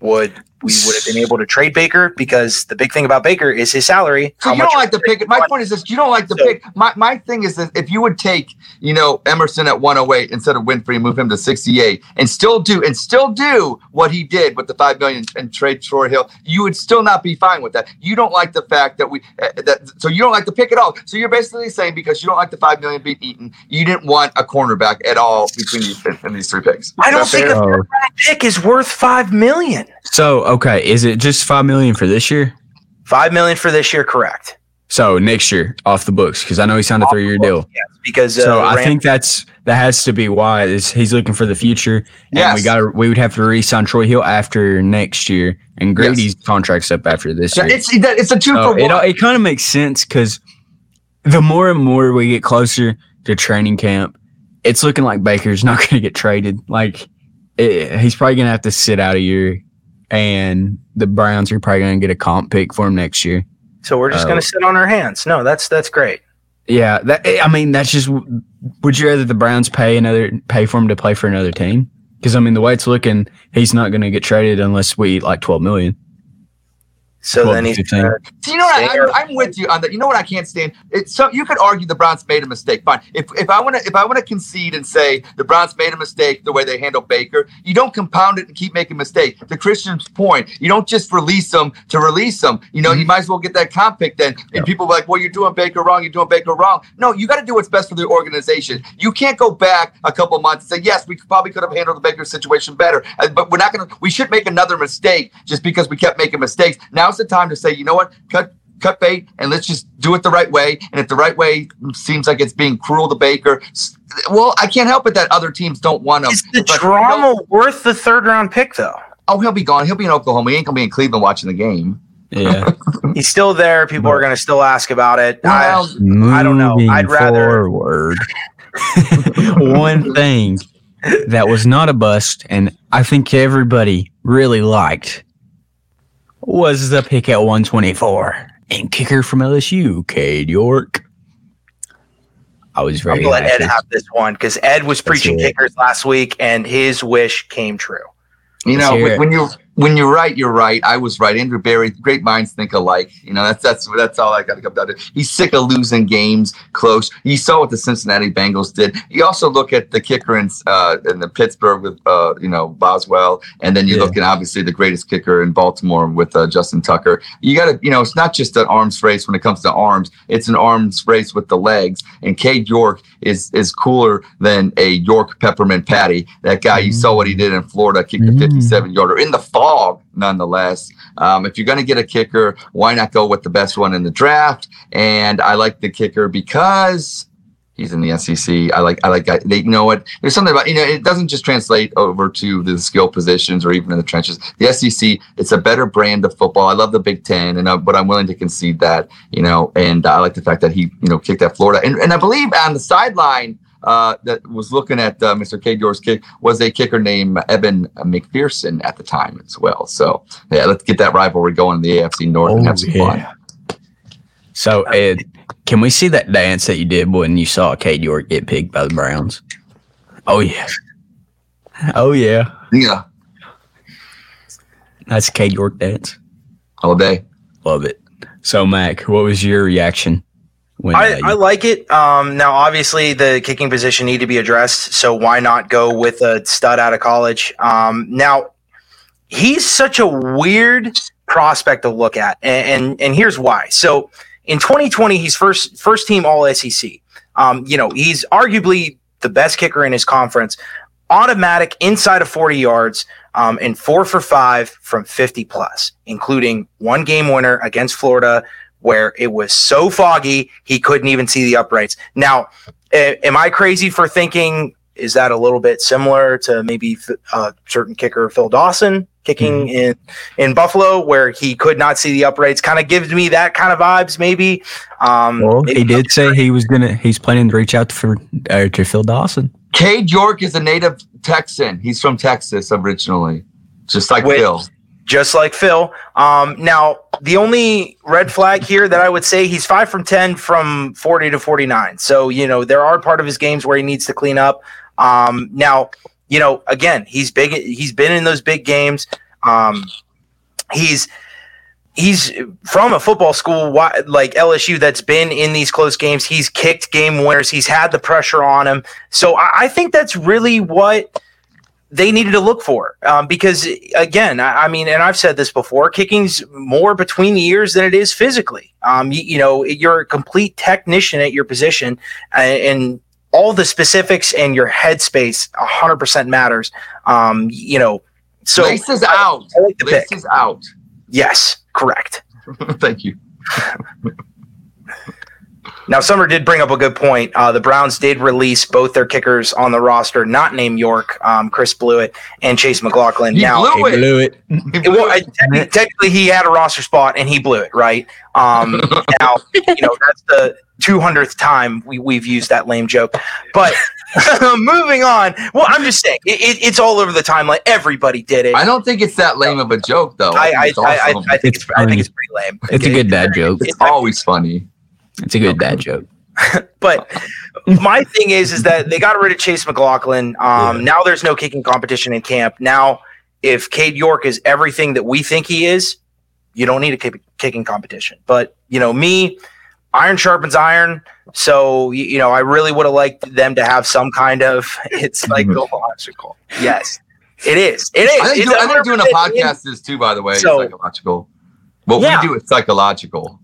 would we would have been able to trade Baker? Because the big thing about Baker is his salary.
So
How
you don't like the pick. My point is this: you don't like the
So-
pick. My my thing is that if you would take, you know, Emerson at 108 instead of Winfrey, and move him to 68, and still do and still do what he did with the five million and trade Troy Hill, you would still not be fine with that. You don't like the fact that we uh, that so you don't like the pick at all. So you're basically saying because you don't like the five million being eaten, you didn't want a cornerback at all between these in, in these three picks.
I don't think
fair?
a third round pick is worth five million.
So okay, is it just five million for this year?
Five million for this year, correct?
So next year off the books because I know he signed a
Off
three year deal.
Yes, because uh,
So I
Rand-
think that's that has to be why is he's looking for the future. And
Yes.
we got we would have to re-sign Troy Hill after next year, and Grady's contract's up after this year.
it's that- it's a two
So
for
it
one.
it kind of makes sense because the more and more we get closer to training camp, it's looking like Baker's not [laughs] going to get traded. Like it, he's probably going to have to sit out a year, and the Browns are probably going to get a comp pick for him next year.
so. We're just uh,
Oh.
going to sit on our hands. No, that's that's great.
Yeah, that I mean that's just. Would you rather the Browns pay another pay for him to play for another team? Because I mean the way it's looking, he's not going to get traded unless we eat like twelve million.
So then
to
he's
15.
gonna-
So you know what? I, I'm, I'm with you on that. You know what I can't stand? It's so you could argue the Browns made a mistake. Fine. If if I want to if I want to concede and say the Browns made a mistake the way they handle Baker, you don't compound it and keep making mistakes. To Christian's point, you don't just release them to release them. You know, you might as well get that comp pick then. And people are like, well, you're doing Baker wrong. You're doing Baker wrong. No, you got to do what's best for the organization. You can't go back a couple of months and say, yes, we probably could have handled the Baker situation better, Uh, but we're not going to. We should make another mistake just because we kept making mistakes. Now's the time to say, you know what, cut cut bait and let's just do it the right way. And if the right way seems like it's being cruel to Baker, well, I can't help it that other teams don't want him.
Is the
But,
drama worth the third round pick though?
oh, he'll be gone. He'll be in Oklahoma. He ain't gonna be in Cleveland watching the game.
Yeah. [laughs]
He's still there. People are going to still ask about it.
Well,
I don't know. I'd rather-
forward. [laughs] One thing that was not a bust, and I think everybody really liked, was the pick at 124 and kicker from LSU, Cade York. I was
I'm
very
going to let Ed
happy.
have this one because Ed was preaching
hear it.
kickers last week and his wish came true.
You
Let's
know, when,
it.
when you when you're right, you're right. I was right. Andrew Berry, great minds think alike. You know, that's that's that's all I got to come down to. He's sick of losing games close. You saw what the Cincinnati Bengals did. You also look at the kicker in uh, in the Pittsburgh with uh, you know Boswell, and then you
Yeah.
look at obviously the greatest kicker in Baltimore with uh, Justin Tucker. You got to you know, it's not just an arms race when it comes to arms. It's an arms race with the legs. And Cade York is is cooler than a York peppermint patty. That guy, you saw what he did in Florida, kicked a
Mm.
57 yarder in the fog, nonetheless. Um, if you're going to get a kicker, why not go with the best one in the draft? And I like the kicker because he's in the SEC. I like, I like, they you know what? There's something about, you know, it doesn't just translate over to the skill positions or even in the trenches. The SEC, it's a better brand of football. I love the Big Ten, and uh, but I'm willing to concede that, you know, and I like the fact that he, you know, kicked at Florida. And, and I believe on the sideline, uh, that was looking at uh, Mr. Cade York's kick was a kicker named Evan McPherson at the time as well. So yeah, let's get that rivalry going in the AFC North and
Oh,
have some fun.
yeah. So, Ed, can we see that dance that you did when you saw Cade York get picked by the Browns? Oh, yeah. Oh, yeah.
Yeah,
That's Cade York dance.
all day.
Love it. So, Mac, what was your reaction when uh,
I,
you-
I like it. Um, now, obviously, the kicking position need to be addressed. So why not go with a stud out of college? Um, now, he's such a weird prospect to look at, and and, and here's why. So in 2020, he's first first team All SEC. Um, you know, he's arguably the best kicker in his conference. Automatic inside of 40 yards, um, and four for five from 50 plus, including one game winner against Florida where it was so foggy he couldn't even see the uprights. Now, a- am I crazy for thinking is that a little bit similar to maybe a certain kicker Phil Dawson kicking in in Buffalo where he could not see the uprights? Kind of gives me that kind of vibes, maybe. Um,
Well,
maybe-
he did say he was gonna. He's planning to reach out for uh, to Phil Dawson.
Cade York is a native Texan. He's from Texas originally, just like
Wait.
Phil.
Just like Phil. Um, now, the only red flag here that I would say he's five from 10 from 40 to 49. So, you know, there are part of his games where he needs to clean up. Um, now, you know, again, he's big, he's been in those big games. Um, he's, he's from a football school like LSU that's been in these close games. He's kicked game winners. He's had the pressure on him. So I, I think that's really what they needed to look for um, because again I, I mean and i've said this before kicking's more between the ears than it is physically um, you, you know you're a complete technician at your position and, and all the specifics and your headspace 100% matters um, you know so
Lace is out.
I like the
Lace
pick.
is out.
yes correct [laughs]
Thank you. [laughs]
now summer did bring up a good point uh, the browns did release both their kickers on the roster not named york um, chris blewitt and chase mclaughlin
He
now
blew it.
blew it.
It- well, I- technically, technically, he had a roster spot and he blew it, right? Um, [laughs] now, you know, that's the 200th time we, we've used that lame joke. But [laughs] moving on, well, I'm just saying, it, it, it's all over the timeline. Everybody did it.
I don't think it's that lame of a joke, though.
I, I,
It's
I, I,
awesome.
I think
It's
it's, I think it's pretty lame.
It's a good dad joke.
it's always funny.
It's a good dad joke. [laughs]
But my thing is, is that they got rid of Chase McLaughlin. Um, Now there's no kicking competition in camp. Now, if Cade York is everything that we think he is, you don't need a kick- kicking competition. But you know, me, iron sharpens iron. So you know, I really would have liked them to have some kind of [laughs] it's like psychological. Yes, it is. It is.
I think, do, I think doing a podcast is too, by the way,
So-
psychological. What
Yeah.
we do is psychological.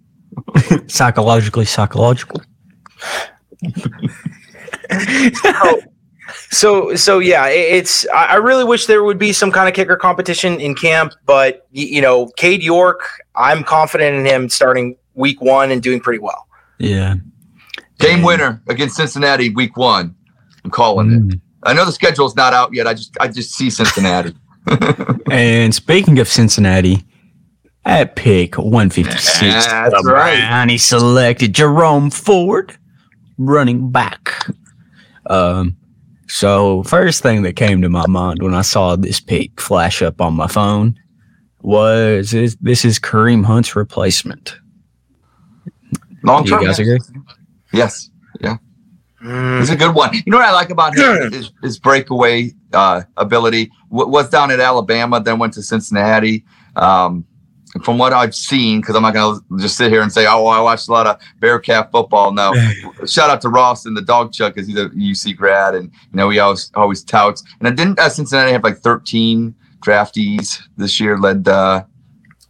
[laughs]
Psychologically psychological.
so, so so yeah, it, it's. I, I really wish there would be some kind of kicker competition in camp, but y- you know, Cade York, I'm confident in him starting week one and doing pretty well.
Yeah.
Game
And-
winner against Cincinnati, week one. I'm calling it.
Mm.
I know the schedule's not out yet. I just I just see Cincinnati. [laughs]
And speaking of Cincinnati, At pick 156,
That's
the
right.
Brownie selected Jerome Ford, running back. Um, so first thing that came to my mind when I saw this pick flash up on my phone was is, this is Kareem Hunt's replacement.
Long
Do you
term.
guys agree?
Yes.
Mm,
He's a good one. You know what I like about him? His, his breakaway uh, ability w- was down at Alabama, then went to Cincinnati. Um, and from what I've seen, because I'm not going to just sit here and say, "Oh, I watched a lot of Bearcat football." Now, shout out to Ross and the dog chuck because he's a UC grad, and you know he always always touts. And I didn't uh, Cincinnati have like 13 draftees this year? Led uh,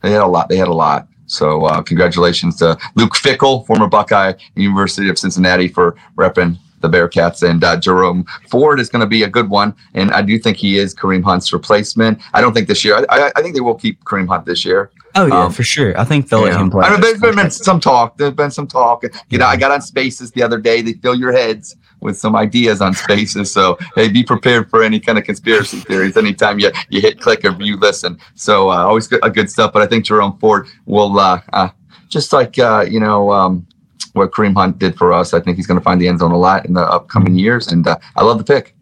they had a lot. They had a lot. So uh, congratulations to Luke Fickell, former Buckeye, University of Cincinnati, for repping the Bearcats. And uh, Jerome Ford is going to be a good one. And I do think he is Kareem Hunt's replacement. I don't think this year. I, I, I think they will keep Kareem Hunt this year.
Oh yeah,
Um,
for sure. I think they'll let
Yeah.
him play.
I mean, there's been some talk. There's been some talk. You know, I got on Spaces the other day. They fill your heads with some ideas on Spaces. So, hey, be prepared for any kind of conspiracy theories anytime you, you hit click or you listen. So, uh, always good, uh, good stuff. But I think Jerome Ford will, uh, uh, just like, uh, you know, um, what Kareem Hunt did for us, I think he's going to find the end zone a lot in the upcoming years. And uh, I love the pick.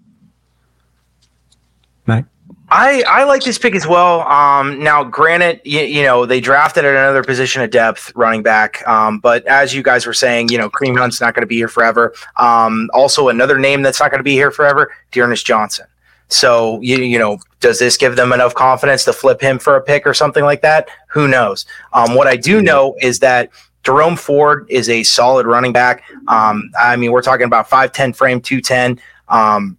I, I like this pick as well. Um, now, granted, you, you know they drafted at another position of depth, running back. Um, but as you guys were saying, you know Kareem Hunt's not going to be here forever. Um, also, another name that's not going to be here forever, D'Ernest Johnson. So you you know, does this give them enough confidence to flip him for a pick or something like that? Who knows? Um, what I do know is that Jerome Ford is a solid running back. Um, I mean, we're talking about five ten frame, two ten. Um,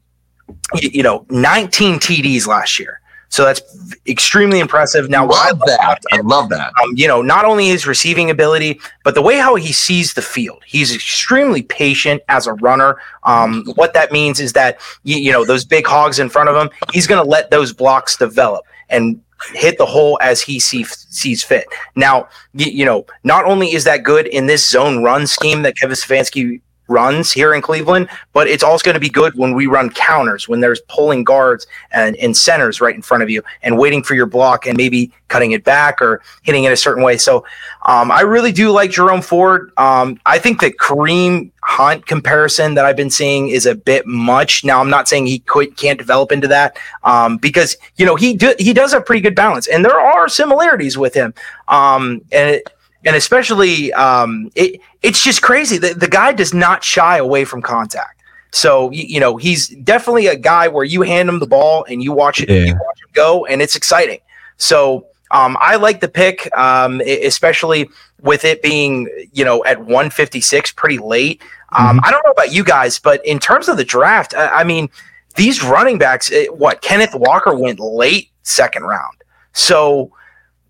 you know, 19 TDs last year. So that's extremely impressive. Now, what I
love
love
that.
about
I love that.
um, you know, not only his receiving ability, but the way how he sees the field. He's extremely patient as a runner. Um, what that means is that you, you know those big hogs in front of him, he's going to let those blocks develop and hit the hole as he see, sees fit. Now, you, you know, not only is that good in this zone run scheme that Kevin Stefanski runs here in Cleveland, but it's also going to be good when we run counters, when there's pulling guards and, and centers right in front of you and waiting for your block and maybe cutting it back or hitting it a certain way. So um, I really do like Jerome Ford. Um, I think the Kareem Hunt comparison that I've been seeing is a bit much. Now I'm not saying he could can't develop into that um, because you know he do, he does have pretty good balance and there are similarities with him. Um, and it, and especially um, it, it's just crazy. The, the guy does not shy away from contact. So you, you know he's definitely a guy where you hand him the ball and you watch it,
Yeah.
you watch him go, and it's exciting. So um, I like the pick, um, especially with it being you know at 156, pretty late. Um, I don't know about you guys, but in terms of the draft, I, I mean these running backs. eh, What Kenneth Walker went late second round. So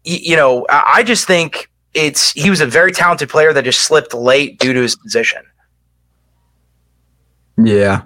y- you know I I just think it's he was a very talented player that just slipped late due to his position.
Yeah,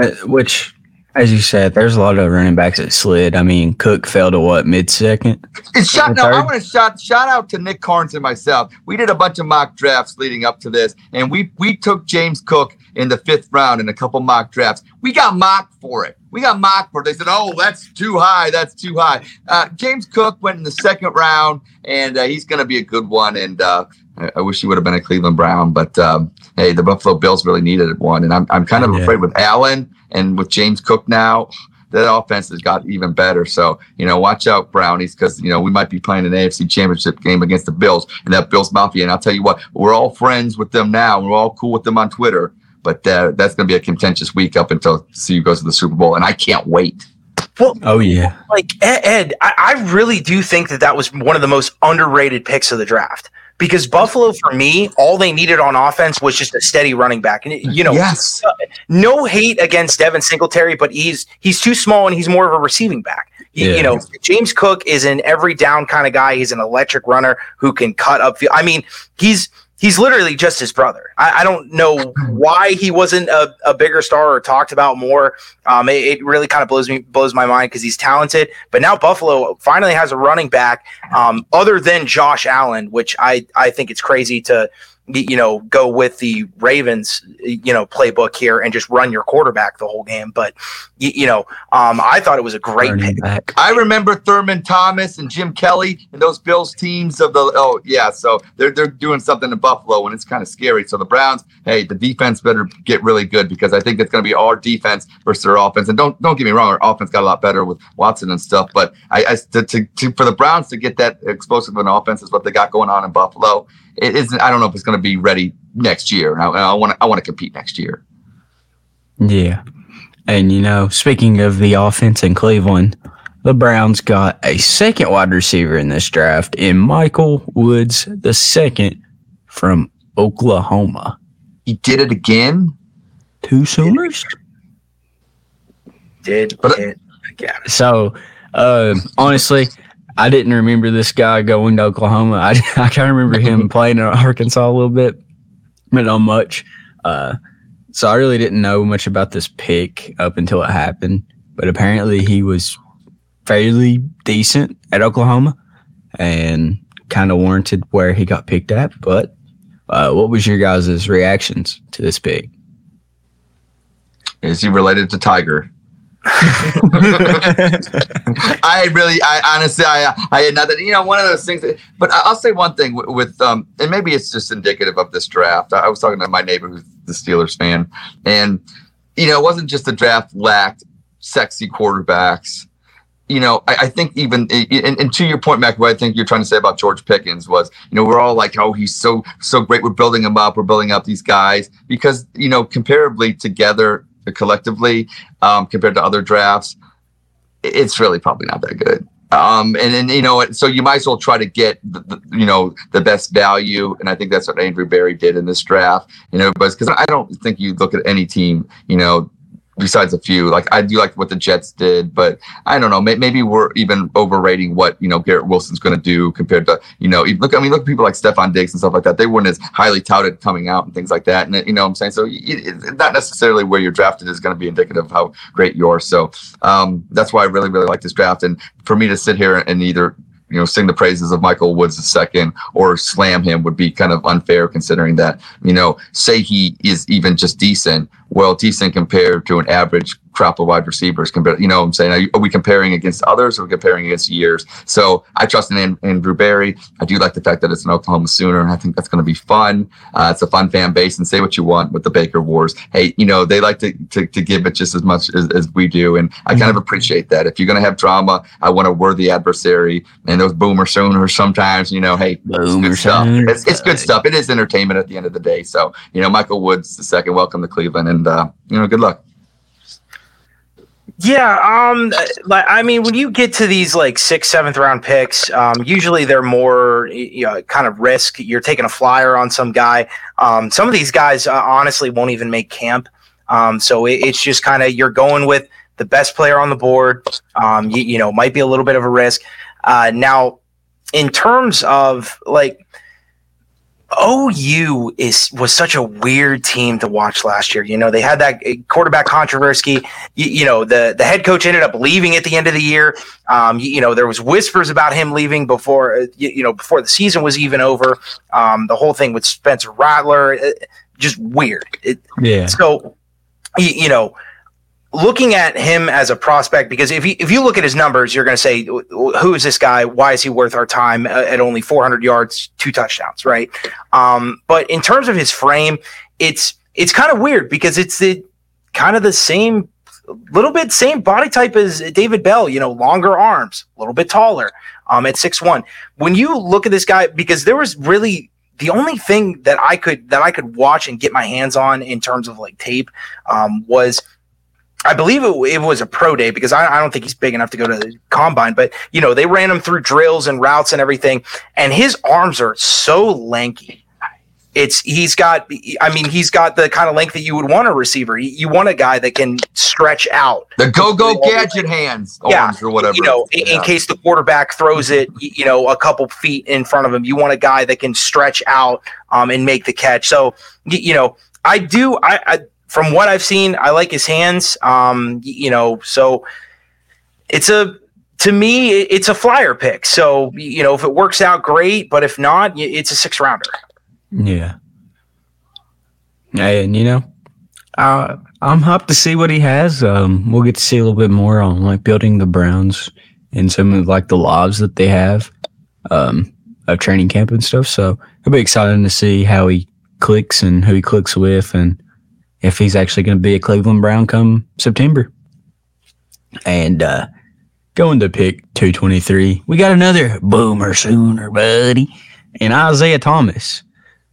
Uh, which, as you said, there's a lot of running backs that slid. I mean, Cook fell to what mid second.
And shout, no, I
Third?
want to shout shout out to Nick Carnes and myself. We did a bunch of mock drafts leading up to this, and we we took James Cook in the fifth round in a couple mock drafts. We got mocked for it. We got mocked for it. They said, "Oh, that's too high. That's too high." Uh, James Cook went in the second round, and uh, he's going to be a good one. And uh, I, I wish he would have been a Cleveland Brown, but um, hey, the Buffalo Bills really needed one, and I'm I'm kind of
Yeah.
afraid with Allen and with James Cook now that offense has got even better. So, you know, watch out, Brownies, because, you know, we might be playing an AFC championship game against the Bills and that Bills Mafia. And I'll tell you what, we're all friends with them now. We're all cool with them on Twitter. But uh, that's going to be a contentious week up until see CU goes to the Super Bowl. And I can't wait.
Well, Oh yeah,
like Ed, Ed I, I really do think that that was one of the most underrated picks of the draft because Buffalo, for me, all they needed on offense was just a steady running back. And you know,
yes.
no hate against Devin Singletary, but he's he's too small and he's more of a receiving back. You,
Yeah.
you know, James Cook is an every down kind of guy. He's an electric runner who can cut up. I mean, he's he's literally just his brother. I, I don't know why he wasn't a, a bigger star or talked about more. Um, it, it really kind of blows me blows my mind because he's talented. But now Buffalo finally has a running back um, other than Josh Allen, which I I think it's crazy to you know, go with the Ravens, you know, playbook here and just run your quarterback the whole game. But you, you know, um, I thought it was a great
Running
pick.
back.
I remember Thurman Thomas and Jim Kelly and those Bills teams of the oh yeah, so they're they're doing something in Buffalo and it's kind of scary. So the Browns, hey, the defense better get really good because I think it's going to be our defense versus their offense. And don't don't get me wrong, our offense got a lot better with Watson and stuff, but I, I to, to, to for the Browns to get that explosive an offense is what they got going on in Buffalo. It isn't. I don't know if it's going to be ready next year. I want to I want to compete next year.
Yeah. And you know, speaking of the offense in Cleveland, the Browns got a second wide receiver in this draft in Michael Woods the second from Oklahoma.
He did it again.
Two Sooners?
Did
But-
it again.
So, uh, honestly, I didn't remember this guy going to Oklahoma. I, [laughs] I kind of remember him [laughs] playing in Arkansas a little bit, but not much. Uh, so I really didn't know much about this pick up until it happened. But apparently, he was fairly decent at Oklahoma and kind of warranted where he got picked at. But uh, what was your guys' reactions to this pick?
Is he related to Tiger? [laughs] I really, I honestly, I, I had nothing. You know, one of those things. That, but I'll say one thing with, with, um, and maybe it's just indicative of this draft. I, I was talking to my neighbor who's the Steelers fan, and you know, it wasn't just the draft lacked sexy quarterbacks. You know, I, I think even and, and to your point, Mac, what I think you're trying to say about George Pickens was, you know, we're all like, oh, he's so so great. We're building him up. We're building up these guys because you know, comparably together, collectively, um, compared to other drafts, it's really probably not that good. Um, and then you know? So you might as well try to get the, the, you know the best value, and I think that's what Andrew Berry did in this draft. You know, because I don't think you look at any team, you know, besides a few. Like I do like what the Jets did, but I don't know. May, maybe we're even overrating what you know Garrett Wilson's going to do compared to you know. Look, I mean, look at people like Stefon Diggs and stuff like that. They weren't as highly touted coming out and things like that. And you know, what I'm saying so. It, not necessarily where you're drafted is going to be indicative of how great you are. So um, that's why I really, really like this draft. And for me to sit here and either you know sing the praises of Michael Woods II or slam him would be kind of unfair considering that you know say he is even just decent well decent compared to an average crop of wide receivers compared you know what I'm saying? Are, you- are we comparing against others or are we comparing against years? So I trust in An- Andrew Berry. I do like the fact that it's an Oklahoma Sooner and I think that's going to be fun. Uh, it's a fun fan base and say what you want with the Baker Wars. Hey you know they like to, to, to give it just as much as, as we do and I kind of appreciate that. If you're going to have drama I want a worthy adversary and those boomer sooners sometimes, you know, hey, it's
Boomer
good stuff. It's, it's good stuff. It is entertainment at the end of the day. So, you know, Michael Woods the second, welcome to Cleveland, and uh, you know, good luck.
Yeah, um, like I mean, when you get to these like sixth, seventh round picks, um, usually they're more you know, kind of risk. You're taking a flyer on some guy. Um, some of these guys uh, honestly won't even make camp. Um, so it, it's just kind of you're going with the best player on the board. Um, you, you know, might be a little bit of a risk. Uh, now, in terms of like OU is was such a weird team to watch last year. You know, they had that uh, quarterback controversy. You, you know, the the head coach ended up leaving at the end of the year. Um, you, you know, there was whispers about him leaving before uh, you, you know before the season was even over. Um, the whole thing with Spencer Rattler, uh, just weird. It,
Yeah.
so, you know, looking at him as a prospect, because if you if you look at his numbers, you're going to say, "Who is this guy? Why is he worth our time uh, at only 400 yards, two touchdowns?" Right. Um, but in terms of his frame, it's it's kind of weird because it's the kind of the same little bit same body type as David Bell, you know, longer arms, a little bit taller, um, at six one. When you look at this guy, because there was really the only thing that I could that I could watch and get my hands on in terms of like tape um, was I believe it, it was a pro day because I, I don't think he's big enough to go to the combine, but you know they ran him through drills and routes and everything, and his arms are so lanky. It's he's got I mean he's got the kind of length that you would want a receiver. You- You want a guy that can stretch out
The go go gadget hands,
Yeah,
arms or whatever.
you know, in, in case the quarterback throws it, you know, a couple feet in front of him. You want a guy that can stretch out um, and make the catch. So, you know, I do. I, I from what I've seen, I like his hands. Um, you know, so it's a to me, it's a flyer pick. So, you know, if it works out, great. But if not, it's a six rounder.
Yeah. And you know, uh, I'm hyped to see what he has. Um, we'll get to see a little bit more on like building the Browns and some of like the lives that they have um, of training camp and stuff. So it'll be exciting to see how he clicks and who he clicks with, and if he's actually going to be a Cleveland Brown come September. And uh, going to pick 223, we got another boomer sooner, buddy, and Isaiah Thomas,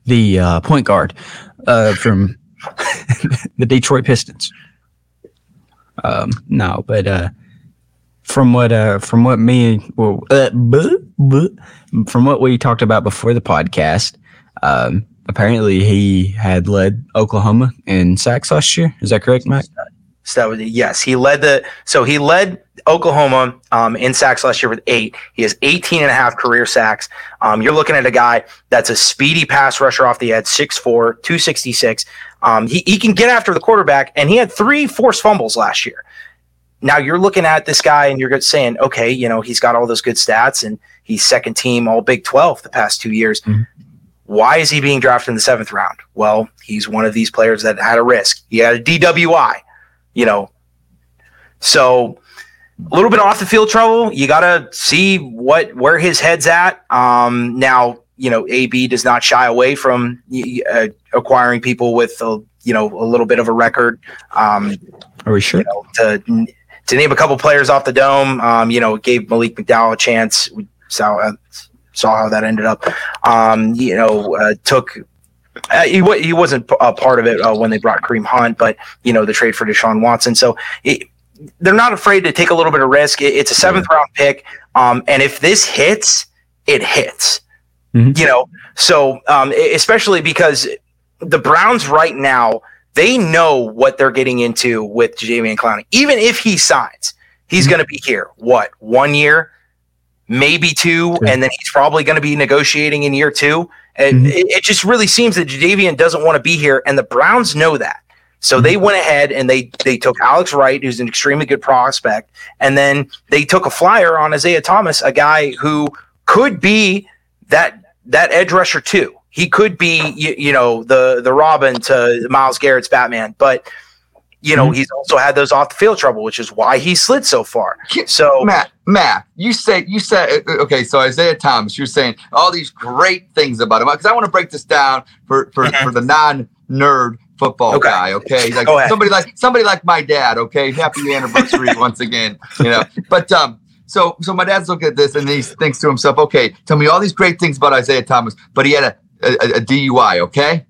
the uh, point guard uh, from [laughs] the Detroit Pistons. Um, no, but uh, from what uh, from what me well, uh, buh, buh, from what we talked about before the podcast, um, apparently he had led Oklahoma in sacks last year. Is that correct, Mike?
So that was yes, he led the so he led Oklahoma um, in sacks last year with eight. He has 18 and a half career sacks. Um, you're looking at a guy that's a speedy pass rusher off the edge, 6'4, 266. Um, he, he can get after the quarterback, and he had three forced fumbles last year. Now you're looking at this guy and you're saying, okay, you know, he's got all those good stats and he's second team all Big 12 the past two years. Mm-hmm. Why is he being drafted in the seventh round? Well, he's one of these players that had a risk. He had a DWI, you know. So a little bit off the field trouble. You got to see what where his head's at. Um, now, you know, AB does not shy away from uh, acquiring people with a you know a little bit of a record. Um,
Are we sure? You
know, to to name a couple players off the dome, um, you know, gave Malik McDowell a chance. We saw uh, saw how that ended up. Um, you know, uh, took uh, he, he wasn't a part of it uh, when they brought Kareem Hunt, but you know the trade for Deshaun Watson. So it, they're not afraid to take a little bit of risk. It, it's a seventh round pick, um, and if this hits, it hits. Mm-hmm. You know, so um, especially because the Browns right now they know what they're getting into with Jadeveon Clowney. Even if he signs, he's mm-hmm. going to be here. What one year, maybe two, and then he's probably going to be negotiating in year two. And mm-hmm. it, it, just really seems that Jadeveon doesn't want to be here, and the Browns know that. So mm-hmm. they went ahead and they they took Alex Wright, who's an extremely good prospect, and then they took a flyer on Isaiah Thomas, a guy who could be that that edge rusher too. He could be, you, you know, the the Robin to Myles Garrett's Batman, but you know, mm-hmm. he's also had those off the field trouble, which is why he slid so far. So
Matt, Matt, you say you said uh, uh, okay. So Isaiah Thomas, you're saying all these great things about him because I want to break this down for for, mm-hmm. for the non nerd football okay. guy. Okay, like somebody like somebody like my dad. Okay, happy anniversary [laughs] once again. You know, but um, so so my dad's looking at this and he thinks to himself, okay, tell me all these great things about Isaiah Thomas, but he had a a, a DUI, okay?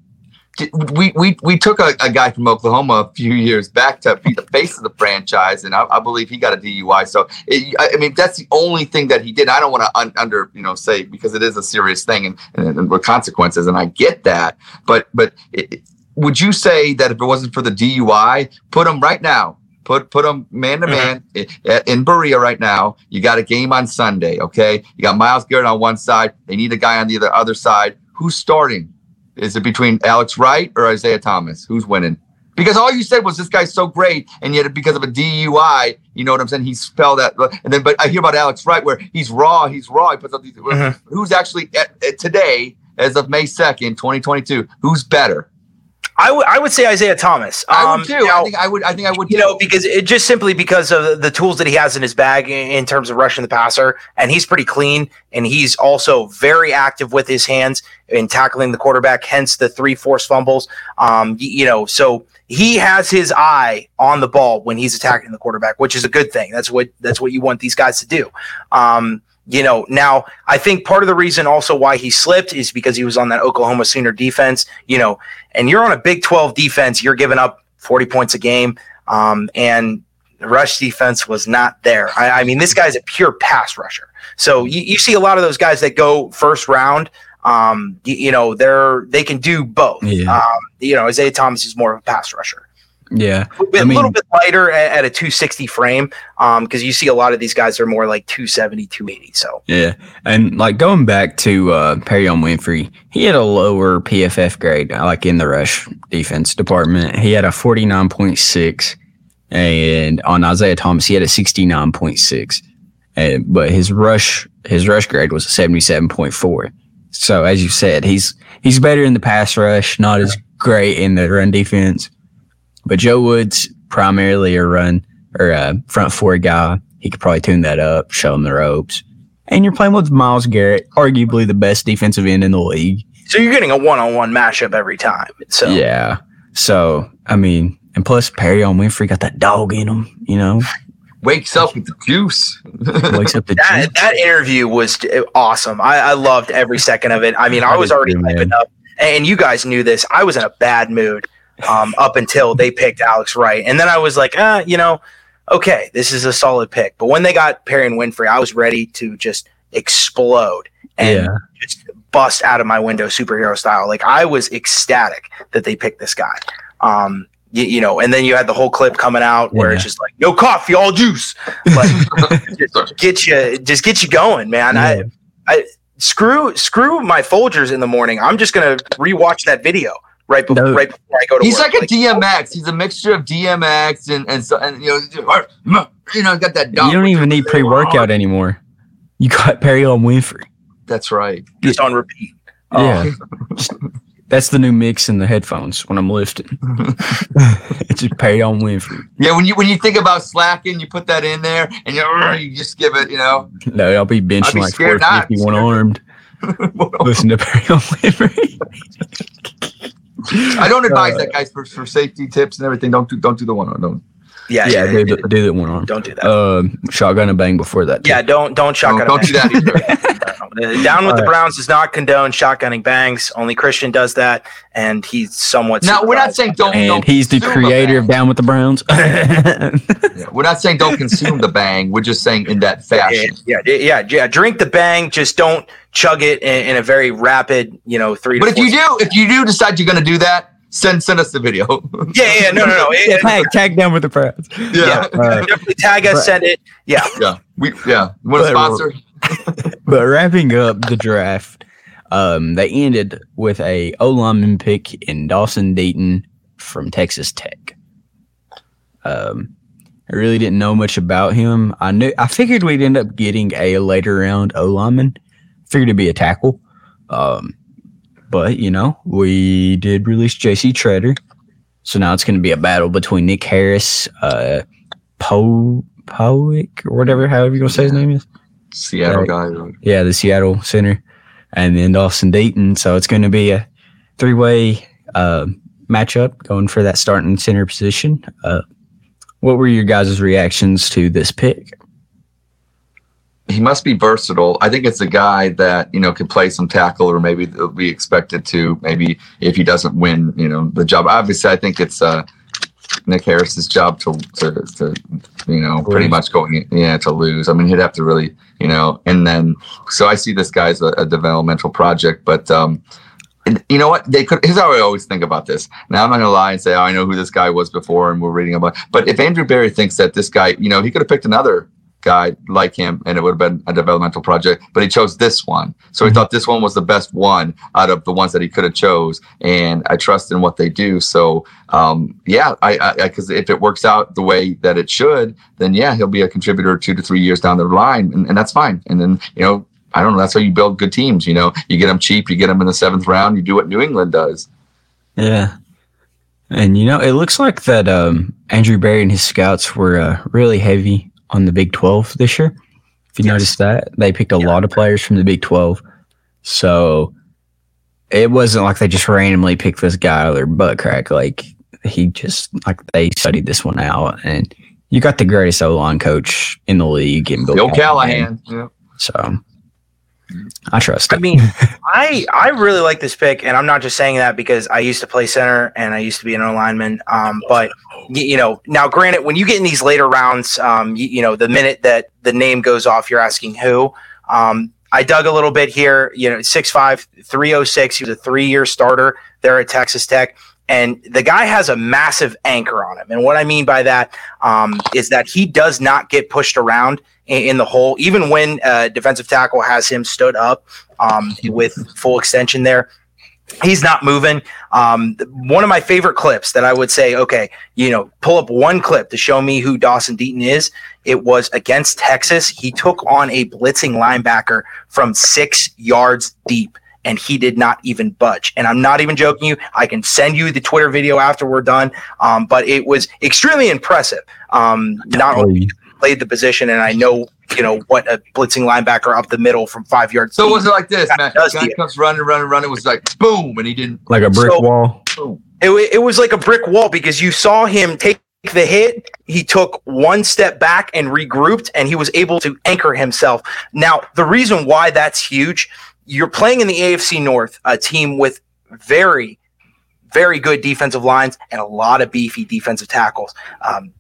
We, we, we took a, a, guy from Oklahoma a few years back to be the face of the franchise, and I, I believe he got a DUI. So, it, I mean, that's the only thing that he did. I don't want to un, under, you know, say because it is a serious thing and, and, and with consequences, and I get that. But, but it, would you say that if it wasn't for the DUI, put him right now, put put them man to mm-hmm. man in Berea right now. You got a game on Sunday, okay? You got Myles Garrett on one side. They need a guy on the other other side who's starting? Is it between Alex Wright or Isaiah Thomas? Who's winning? Because all you said was this guy's so great, and yet because of a DUI, you know what I'm saying? He spelled that, and then but I hear about Alex Wright where he's raw, he's raw. He puts up these. Mm-hmm. Who's actually at, at today, as of May 2nd, 2022? Who's better?
I, w- I would say Isaiah Thomas.
Um, I would too. Now, I think I would. I think I would.
You too. know, because it just simply because of the tools that he has in his bag in, in, terms of rushing the passer, and he's pretty clean, and he's also very active with his hands in tackling the quarterback. Hence the three forced fumbles. Um, you, you know, so he has his eye on the ball when he's attacking the quarterback, which is a good thing. That's what that's what you want these guys to do. Um, you know, now I think part of the reason also why he slipped is because he was on that Oklahoma Sooner defense, you know, and you're on a Big 12 defense, you're giving up 40 points a game. Um, and the rush defense was not there. I, I, mean, this guy's a pure pass rusher. So you, you see a lot of those guys that go first round. Um, you, you know, they're they can do both. Yeah. Um, you know, Isaiah Thomas is more of a pass rusher.
Yeah,
a, I mean, little bit lighter at, at a 260 frame, um, because you see a lot of these guys are more like 270, 280. So
yeah, and like going back to uh, Perrion Winfrey, he had a lower PFF grade, like in the rush defense department. He had a 49.6, and on Isaiah Thomas, he had a 69.6, and but his rush his rush grade was a 77.4. So as you said, he's he's better in the pass rush, not as great in the run defense. But Joe Woods primarily a run or a front four guy. He could probably tune that up, show him the ropes. And you're playing with Myles Garrett, arguably the best defensive end in the league.
So you're getting a one-on-one matchup every time. So
Yeah. So I mean, and plus Perrion Winfrey got that dog in him, you know.
Wakes up with the juice.
Wakes up the
that
juice.
that interview was awesome. I, I loved every second of it. I mean, I
I
was already
too,
hyping up, and you guys knew this. I was in a bad mood um, up until they picked Alex Wright, and then I was like, ah, you know, okay, this is a solid pick. But when they got Perrion Winfrey, I was ready to just explode and
Yeah.
just bust out of my window superhero style. Like I was ecstatic that they picked this guy. Um, you, you know, and then you had the whole clip coming out where it's just like no coffee, all juice. Like [laughs] just get you, just get you going, man. I, I screw screw my Folgers in the morning. I'm just gonna rewatch that video right before
No.
right before I go to
He's
work.
like a DMX. He's a mixture of DMX and and so and you know you know got that.
You don't even need pre workout anymore. You got Perrion Winfrey.
That's right.
just on repeat. Oh,
Yeah. [laughs] Just- that's the new mix in the headphones when I'm lifting. [laughs] it's just Perrion Winfrey.
Yeah, when you when you think about slacking, you put that in there and you, you just give it. You know,
No, I'll be benching
I'd be
like
scared
450 one armed. [laughs] Listen to Perry on Winfrey.
I don't advise
Uh,
that, guys, for, for safety tips and everything. Don't do don't do the one. Don't.
Yeah,
yeah,
yeah.
do, the- do that one arm.
Don't do that.
Um, shotgun and bang before that. too.
yeah, don't don't
Don't,
shotgun.
don't
a
do that either. [laughs]
Down with the
Alright.
Browns does not condone shotgunning bangs. Only Christian does that, and he's somewhat.
Now we're not saying don't.
And
don't
he's the creator of. Down with the Browns.
Yeah, [laughs] [laughs] we're not saying don't consume the bang. We're just saying in that fashion.
yeah, yeah, yeah, yeah. Drink the bang. Just don't chug it in, in a very rapid, you know, three.
But
to
if you
four
do, if you do decide you're going to do that, send send us the video. [laughs]
Yeah, yeah, no, no, no. It-
yeah, tag, tag down with the Browns.
yeah,
Uh,
definitely tag us,
but-
send it. Yeah,
yeah, we yeah. You Want a
But-
sponsor? [laughs]
But wrapping up the draft, um, they ended with a O lineman pick in Dawson Deaton from Texas Tech. Um, I really didn't know much about him. I knew I figured we'd end up getting a later round O lineman. Figured it'd be a tackle. Um, but you know, we did release JC Tretter. So now it's gonna be a battle between Nick Harris, uh Poe Powick or whatever, however you gonna say his name is.
Seattle
Right.
guy.
Yeah, the Seattle center, and then Dawson Deaton. So it's going to be a three-way uh, matchup going for that starting center position. Uh, what were your guys' reactions to this pick?
He must be versatile. I think it's a guy that you know can play some tackle, or maybe we expected to. Maybe if he doesn't win, you know, the job. Obviously, I think it's uh, Nick Harris's job to to, to you know pretty much going yeah to lose. I mean, he'd have to really you know, and then so I see this guy as a, a developmental project, but. um you know what? They could. Here's how I always think about this. Now I'm not gonna lie and say, "Oh, I know who this guy was before," and we're reading about. But if Andrew Berry thinks that this guy, you know, he could have picked another guy like him, and it would have been a developmental project. But he chose this one, so he
Mhm.
thought this one was the best one out of the ones that he could have chose. And I trust in what they do. So um, yeah, I because if it works out the way that it should, then yeah, he'll be a contributor two to three years down the line, and, and that's fine. And then you know. I don't know. That's how you build good teams. You know, you get them cheap, you get them in the seventh round, you do what New England does.
Yeah. And you know, it looks like that um, Andrew Berry and his scouts were uh, really heavy on the Big 12 this year. If you
Yes.
noticed that, they picked a
Yeah.
lot of players from the Big 12. So it wasn't like they just randomly picked this guy out of their butt crack. Like he just, like they studied this one out. And you got the greatest O line coach in the league in Bill
Bill Callahan. Yeah.
So I trust
I mean, [laughs] I I really like this pick, and I'm not just saying that because I used to play center and I used to be an lineman. Um, but you know, now granted, when you get in these later rounds, um, you, you know, the minute that the name goes off, you're asking who. Um, I dug a little bit here. You know, 6'5", 306. He was a three year starter there at Texas Tech. And the guy has a massive anchor on him. And what I mean by that um, is that he does not get pushed around in, in the hole, even when uh, defensive tackle has him stood up um, with full extension there. He's not moving. Um, one of my favorite clips that I would say, okay, you know, pull up one clip to show me who Dawson Deaton is. It was against Texas. He took on a blitzing linebacker from six yards deep and he did not even budge. And I'm not even joking you. I can send you the Twitter video after we're done. Um, but it was extremely impressive. Um, not only played the position, and I know you know what a blitzing linebacker up the middle from five yards.
So it was it like this, man?
does
Guy
the-
comes running, running, running. It was like boom, and he didn't.
like a brick
So-
wall.
It, it was like a brick wall because you saw him take the hit he took one step back and regrouped and he was able to anchor himself now the reason why that's huge you're playing in the afc north a team with very very good defensive lines and a lot of beefy defensive tackles um,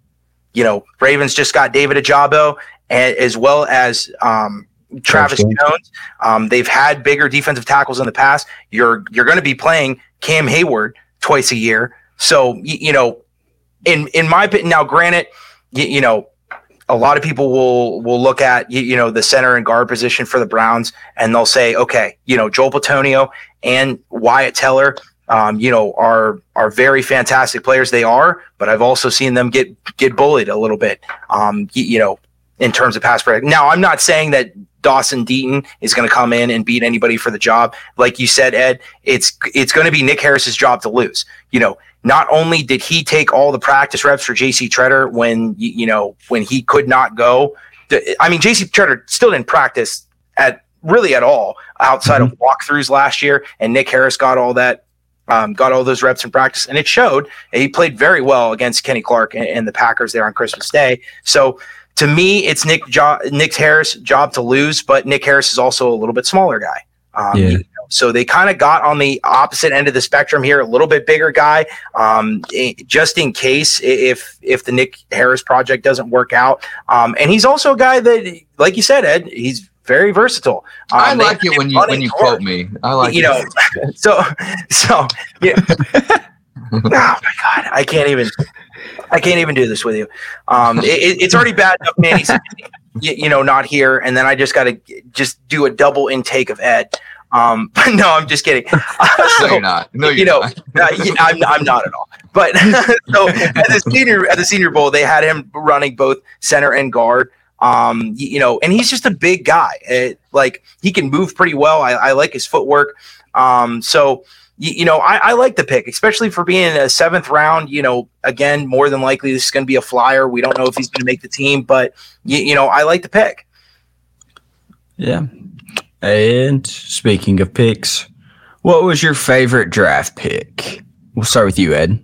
you know ravens just got david ojabo a- as well as um, travis
Jones.
um, they've had bigger defensive tackles in the past you're you're going to be playing cam heyward twice a year. So y- you know, in in my opinion, now granted, you, you know, a lot of people will will look at you, you know the center and guard position for the Browns, and they'll say, okay, you know, Joel Bitonio and Wyatt Teller. Um, you know, are are very fantastic players. They are, but I've also seen them get get bullied a little bit. Um, y- you know, in terms of pass protection. Now, I'm not saying that Dawson Deaton is going to come in and beat anybody for the job. Like you said, Ed, it's it's going to be Nick Harris's job to lose. You know, not only did he take all the practice reps for J.C. Tretter when you know when he could not go. I mean, J.C. Tretter still didn't practice at really at all outside of walkthroughs last year, and Nick Harris got all that. Um, got all those reps in practice, and it showed. He played very well against Kenny Clark and, and the Packers there on Christmas Day. So to me, it's Nick jo- Nick Harris' job to lose, but Nick Harris is also a little bit smaller guy. Um,
Yeah.
you know, so they kind of got on the opposite end of the spectrum here, a little bit bigger guy, um, just in case if if the Nick Harris project doesn't work out. Um, and he's also a guy that, like you said, Ed, he's very versatile. Um,
I like it when you when you quote me. I like
you
it.
know, [laughs] so so yeah. [laughs] oh my god, I can't even. I can't even do this with you. Um, it, it- it's already bad enough, Manny's, [laughs] you, you know, not here, and then I just got to just do a double intake of Ed. Um, but no, I'm just kidding. Uh,
no, you're not. No, you're
you know,
not.
uh, yeah, I'm, I'm not at all. But so at the senior at the Senior Bowl, they had him running both center and guard. Um, y- you know, and he's just a big guy. It, like he can move pretty well. I, I like his footwork. Um, so y- you know, I, I like the pick, especially for being a seventh round. You know, again, more than likely this is going to be a flyer. We don't know if he's going to make the team, but y- you know, I like the pick.
Yeah. And speaking of picks, what was your favorite draft pick? We'll start with you, Ed.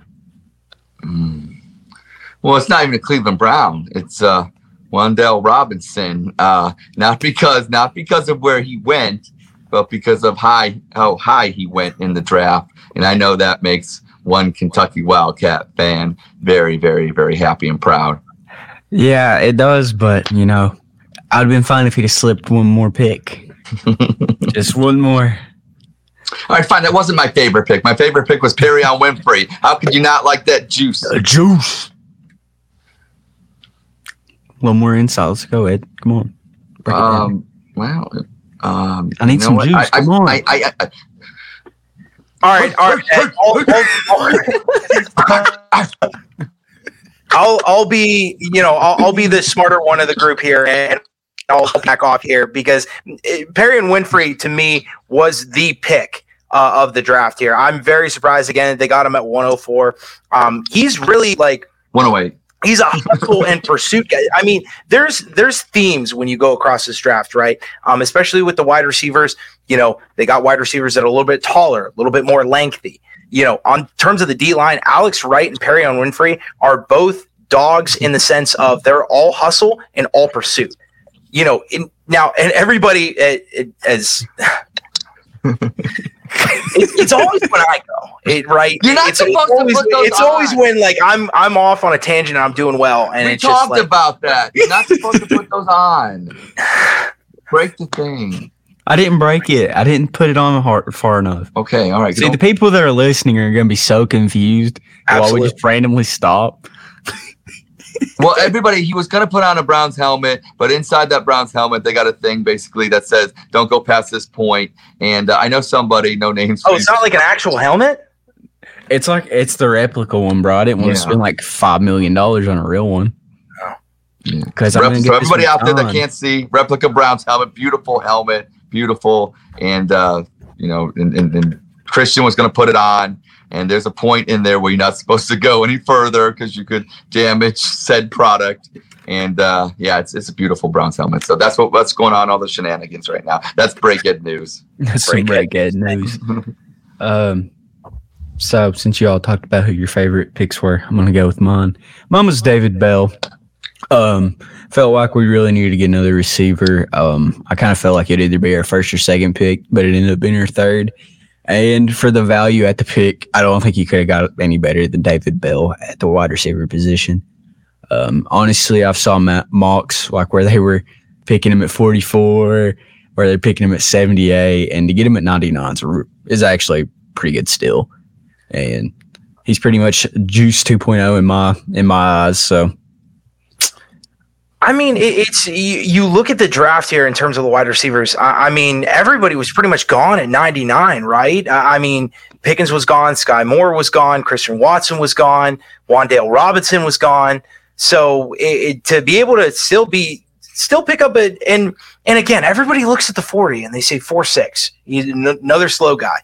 Mm. Well, it's not even a Cleveland Brown. It's uh Wan'Dale Robinson. Uh not because not because of where he went, but because of high how high he went in the draft. And I know that makes one Kentucky Wildcat fan very, very, very happy and proud.
Yeah, it does, but you know, I'd have been fine if he'd have slipped one more pick. [laughs] Just one more.
All right, fine. That wasn't my favorite pick. My favorite pick was Perrion Winfrey. How could you not like that juice?
A juice. One more inside. Let's go, Ed. Come on. Break it down.
Um, well, um,
I need
you know
some
what?
juice.
I, I,
on.
I, I, I,
All right, all right. Ed, I'll- I'll- I'll I'll be you know I'll, I'll be the smarter one of the group here and I'll back off here because eh, Perrion Winfrey to me was the pick uh, of the draft here. I'm very surprised again that they got him at 104. Um, he's really like
108.
He's a hustle and pursuit guy. I mean, there's there's themes when you go across this draft, right? Um, especially with the wide receivers. You know, they got wide receivers that are a little bit taller, a little bit more lengthy. You know, on terms of the D line, Alex Wright and Perrion Winfrey are both dogs in the sense of they're all hustle and all pursuit. You know, in, now and everybody uh, as. [laughs] it, it's always when I go, it, right?
You're not
it's,
supposed
it's
to
always,
put those
It's always when like I'm I'm off on a tangent and I'm doing well, and
we
it's just
talked
like
about that. You're not supposed to put those on. [sighs] Break the thing.
I didn't break it. I didn't put it on hard, far enough.
Okay, all right.
See,
Don't-
the people that are listening are going to be so confused while we
Absolutely.
just randomly stop.
Well, everybody, he was going to put on a Browns helmet, but inside that Browns helmet, they got a thing basically that says, don't go past this point. And uh, I know somebody, no names.
oh, it's not like an actual helmet.
It's like it's the replica one, bro. I didn't want
Yeah.
to spend like five million dollars on a real one.
Yeah.
Because
Rep- so everybody out there that can't see, replica Browns helmet, beautiful helmet, beautiful. And uh, you know, and, and, and Christian was going to put it on. And there's a point in there where you're not supposed to go any further because you could damage said product. And uh, yeah, it's it's a beautiful bronze helmet. So that's what what's going on, all the shenanigans right now. That's break good news. [laughs]
That's some break news. um, so since you all talked about who your favorite picks were, I'm gonna go with mine. Mine was David Bell. Um, felt like we really needed to get another receiver. Um, I kind of felt like it'd either be our first or second pick, but it ended up being our third. And for the value at the pick, I don't think you could have got any better than David Bell at the wide receiver position. Um, honestly, I've saw mocks like where they were picking him at 44, where they're picking him at 78, and to get him at 99 is, is actually pretty good still. And he's pretty much juice 2.0 in my in my eyes. So
I mean, it, it's you, you, look at the draft here in terms of the wide receivers. I, I, mean, everybody was pretty much gone at 99, right? I, I mean, Pickens was gone, Skyy Moore was gone, Christian Watson was gone, Wan'Dale Robinson was gone. So it, it, to be able to still be still pick up a and and again, everybody looks at the 40 and they say four six. Another slow guy.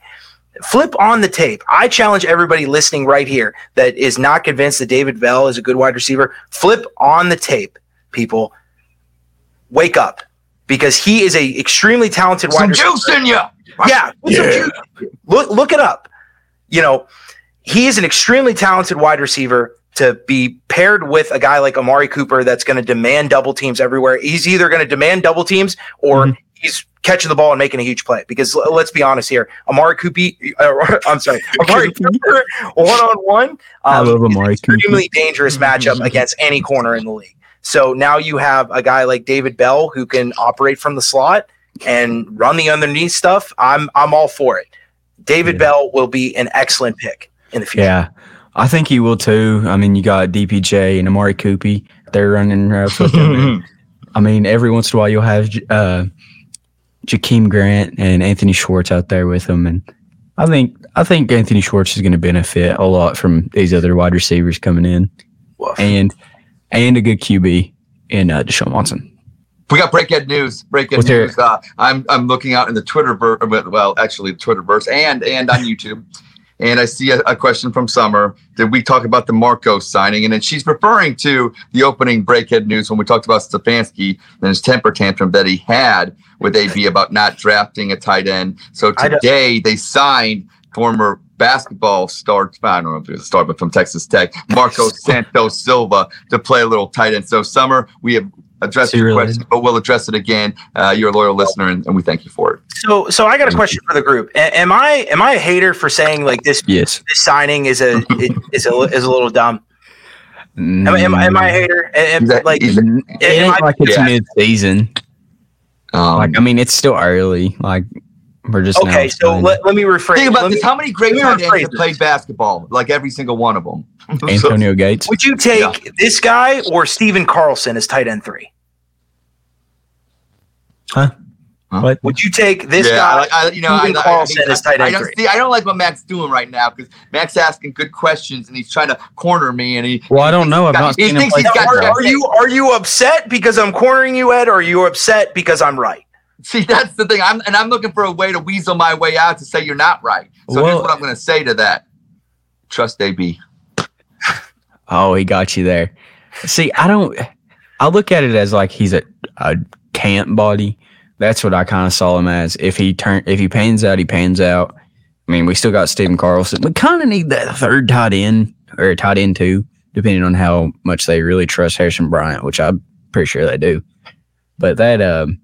Flip on the tape. I challenge everybody listening right here that is not convinced that David Bell is a good wide receiver. Flip on the tape people, wake up because he is a extremely talented
wide receiver. juice in you.
Yeah, yeah. Look, look it up. You know, he is an extremely talented wide receiver to be paired with a guy like Amari Cooper that's going to demand double teams everywhere. He's either going to demand double teams or mm-hmm. he's catching the ball and making a huge play. Because let's be honest here, Amari Cooper, uh, [laughs] I'm sorry, [laughs] Amari Cooper one on one.
I love Amari
Extremely Cooper. dangerous matchup against any corner in the league. So now you have a guy like David Bell who can operate from the slot and run the underneath stuff. I'm I'm all for it. David yeah. Bell will be an excellent pick in the future.
Yeah. I think he will too. I mean, you got DPJ and Amari Coopy. They're running routes with him. I mean, every once in a while you'll have uh, Jakeem Grant and Anthony Schwartz out there with them, and I think I think Anthony Schwartz is going to benefit a lot from these other wide receivers coming in. Woof. And and a good QB in uh, Deshaun Watson.
We got breaking news. Breaking news. Uh, I'm I'm looking out in the Twitter well, actually Twitterverse and and on YouTube, and I see a, a, question from Summer. Did we talk about the Marco signing? And then she's referring to the opening breakhead news when we talked about Stefanski and his temper tantrum that he had with AB about not drafting a tight end. So today they signed former basketball star, I don't know if it's a star, but from Texas Tech, Marco [laughs] Santos Silva to play a little tight end. So, Summer, we have addressed your question, but we'll address it again. Uh, you're a loyal listener, and, and, we thank you for it.
So, so I got a question for the group. A- am I am I a hater for saying like this?
Yes.
This signing is a [laughs] is a is a little dumb. Am, am, am I a hater? Am, that, like,
it ain't like it's yeah. mid season. Um, like I mean, it's still early. Like we're just
okay. So let, let me rephrase.
Think about this:
me,
how many great tight ends have played basketball? Like every single one of them. [laughs]
Antonio so, Gates.
Would you take yeah. this guy or Stephen Carlson as tight end three?
Huh?
Huh? What? Would you take this yeah, guy? I, you know, I, Carlson I, I,
tight end I don't three? see. I don't like what Matt's doing right now because Matt's asking good questions and he's trying to corner me. And he.
Well, I don't know. I've not
he
seen him
play. Are, are you are you upset because I'm cornering you, Ed, or are you upset because I'm right?
See, that's the thing. I'm and I'm looking for a way to weasel my way out to say you're not right. So well, here's what I'm going to say to that: Trust AB.
Oh, he got you there. See, I don't. I look at it as like he's a, a camp body. That's what I kind of saw him as. If he turn, if he pans out, he pans out. I mean, we still got Stephen Carlson. We kind of need that third tight end or tight end too, depending on how much they really trust Harrison Bryant, which I'm pretty sure they do. But that, um,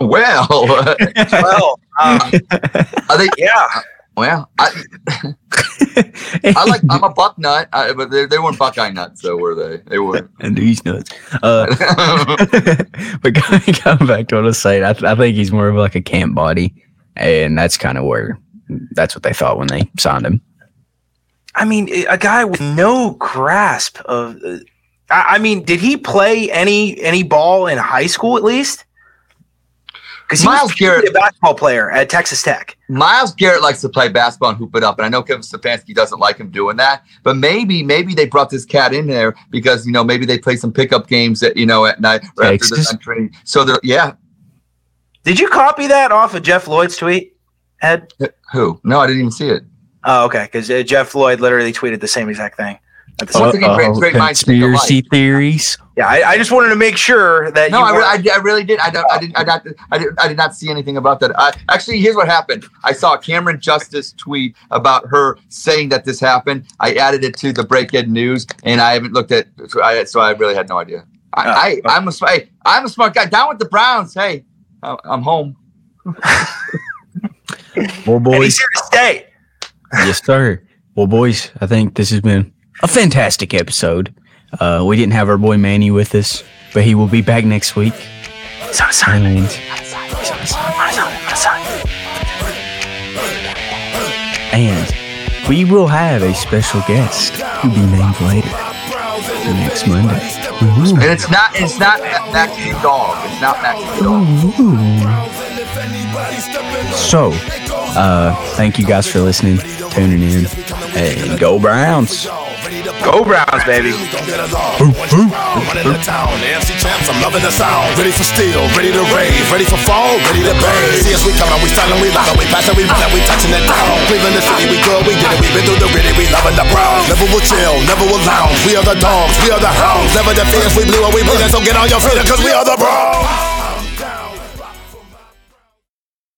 well, [laughs]
well, uh, I think yeah.
Well, I, [laughs] I like. I'm a buck nut, I, but they, they weren't Buckeye nuts, though, were they? They were. [laughs]
And these nuts. Uh, but coming back to what I was saying, I, I think he's more of like a camp body, and that's kind of where that's what they thought when they signed him.
I mean, a guy with no grasp of uh, I, mean, did he play any any ball in high school at least? Because was Garrett, a basketball player at Texas Tech.
Myles Garrett likes to play basketball and hoop it up, and I know Kevin Stefanski doesn't like him doing that. But maybe, maybe they brought this cat in there because you know maybe they play some pickup games at you know at night or after the training. So they're yeah.
Did you copy that off of Jeff Lloyd's tweet, Ed?
Who? No, I didn't even see it.
Oh, okay. Because uh, Jeff Lloyd literally tweeted the same exact thing. At the
Once
same-
again, great- great minds
conspiracy theories.
yeah, I, I just wanted to make sure that
No,
you
I,
weren't-
re- I, I really did. I, don't, I didn't. I, not, I, did, I did not see anything about that. I, actually, here's what happened. I saw Cameron Justice tweet about her saying that this happened. I added it to the Breakhead News, and I haven't looked at. So I, so I really had no idea. I,
Oh,
I, I'm a. sm- Hey, I'm a smart guy. Down with the Browns. Hey, I- I'm home.
Well,
and
boys,
he's here to stay.
yes, sir. Well, boys, I think this has been a fantastic episode. Uh, we didn't have our boy Manny with us, but he will be back next week.
He's on assignment.
And, we will have a special guest who'll be named later next Monday. Ooh.
And it's not. It's not Max the dog. It's not Max the dog.
So, uh, thank you guys for listening, tuning in, and go Browns.
Go Browns, baby.
Running the town, the MC champs, I'm loving the sound. Ready for steel, ready to rave, ready for fall, ready to bang. See us, we coming, we styling, we locking, we passing, we running, we touching it down. Cleveland, the city, we good, we did it, we been through the gritty, we loving the Browns. Never will chill, never will lounge. We are the dogs, we are the hounds. Never the fears, we blew and we bleeding, so get on your feet, cause we are the Browns.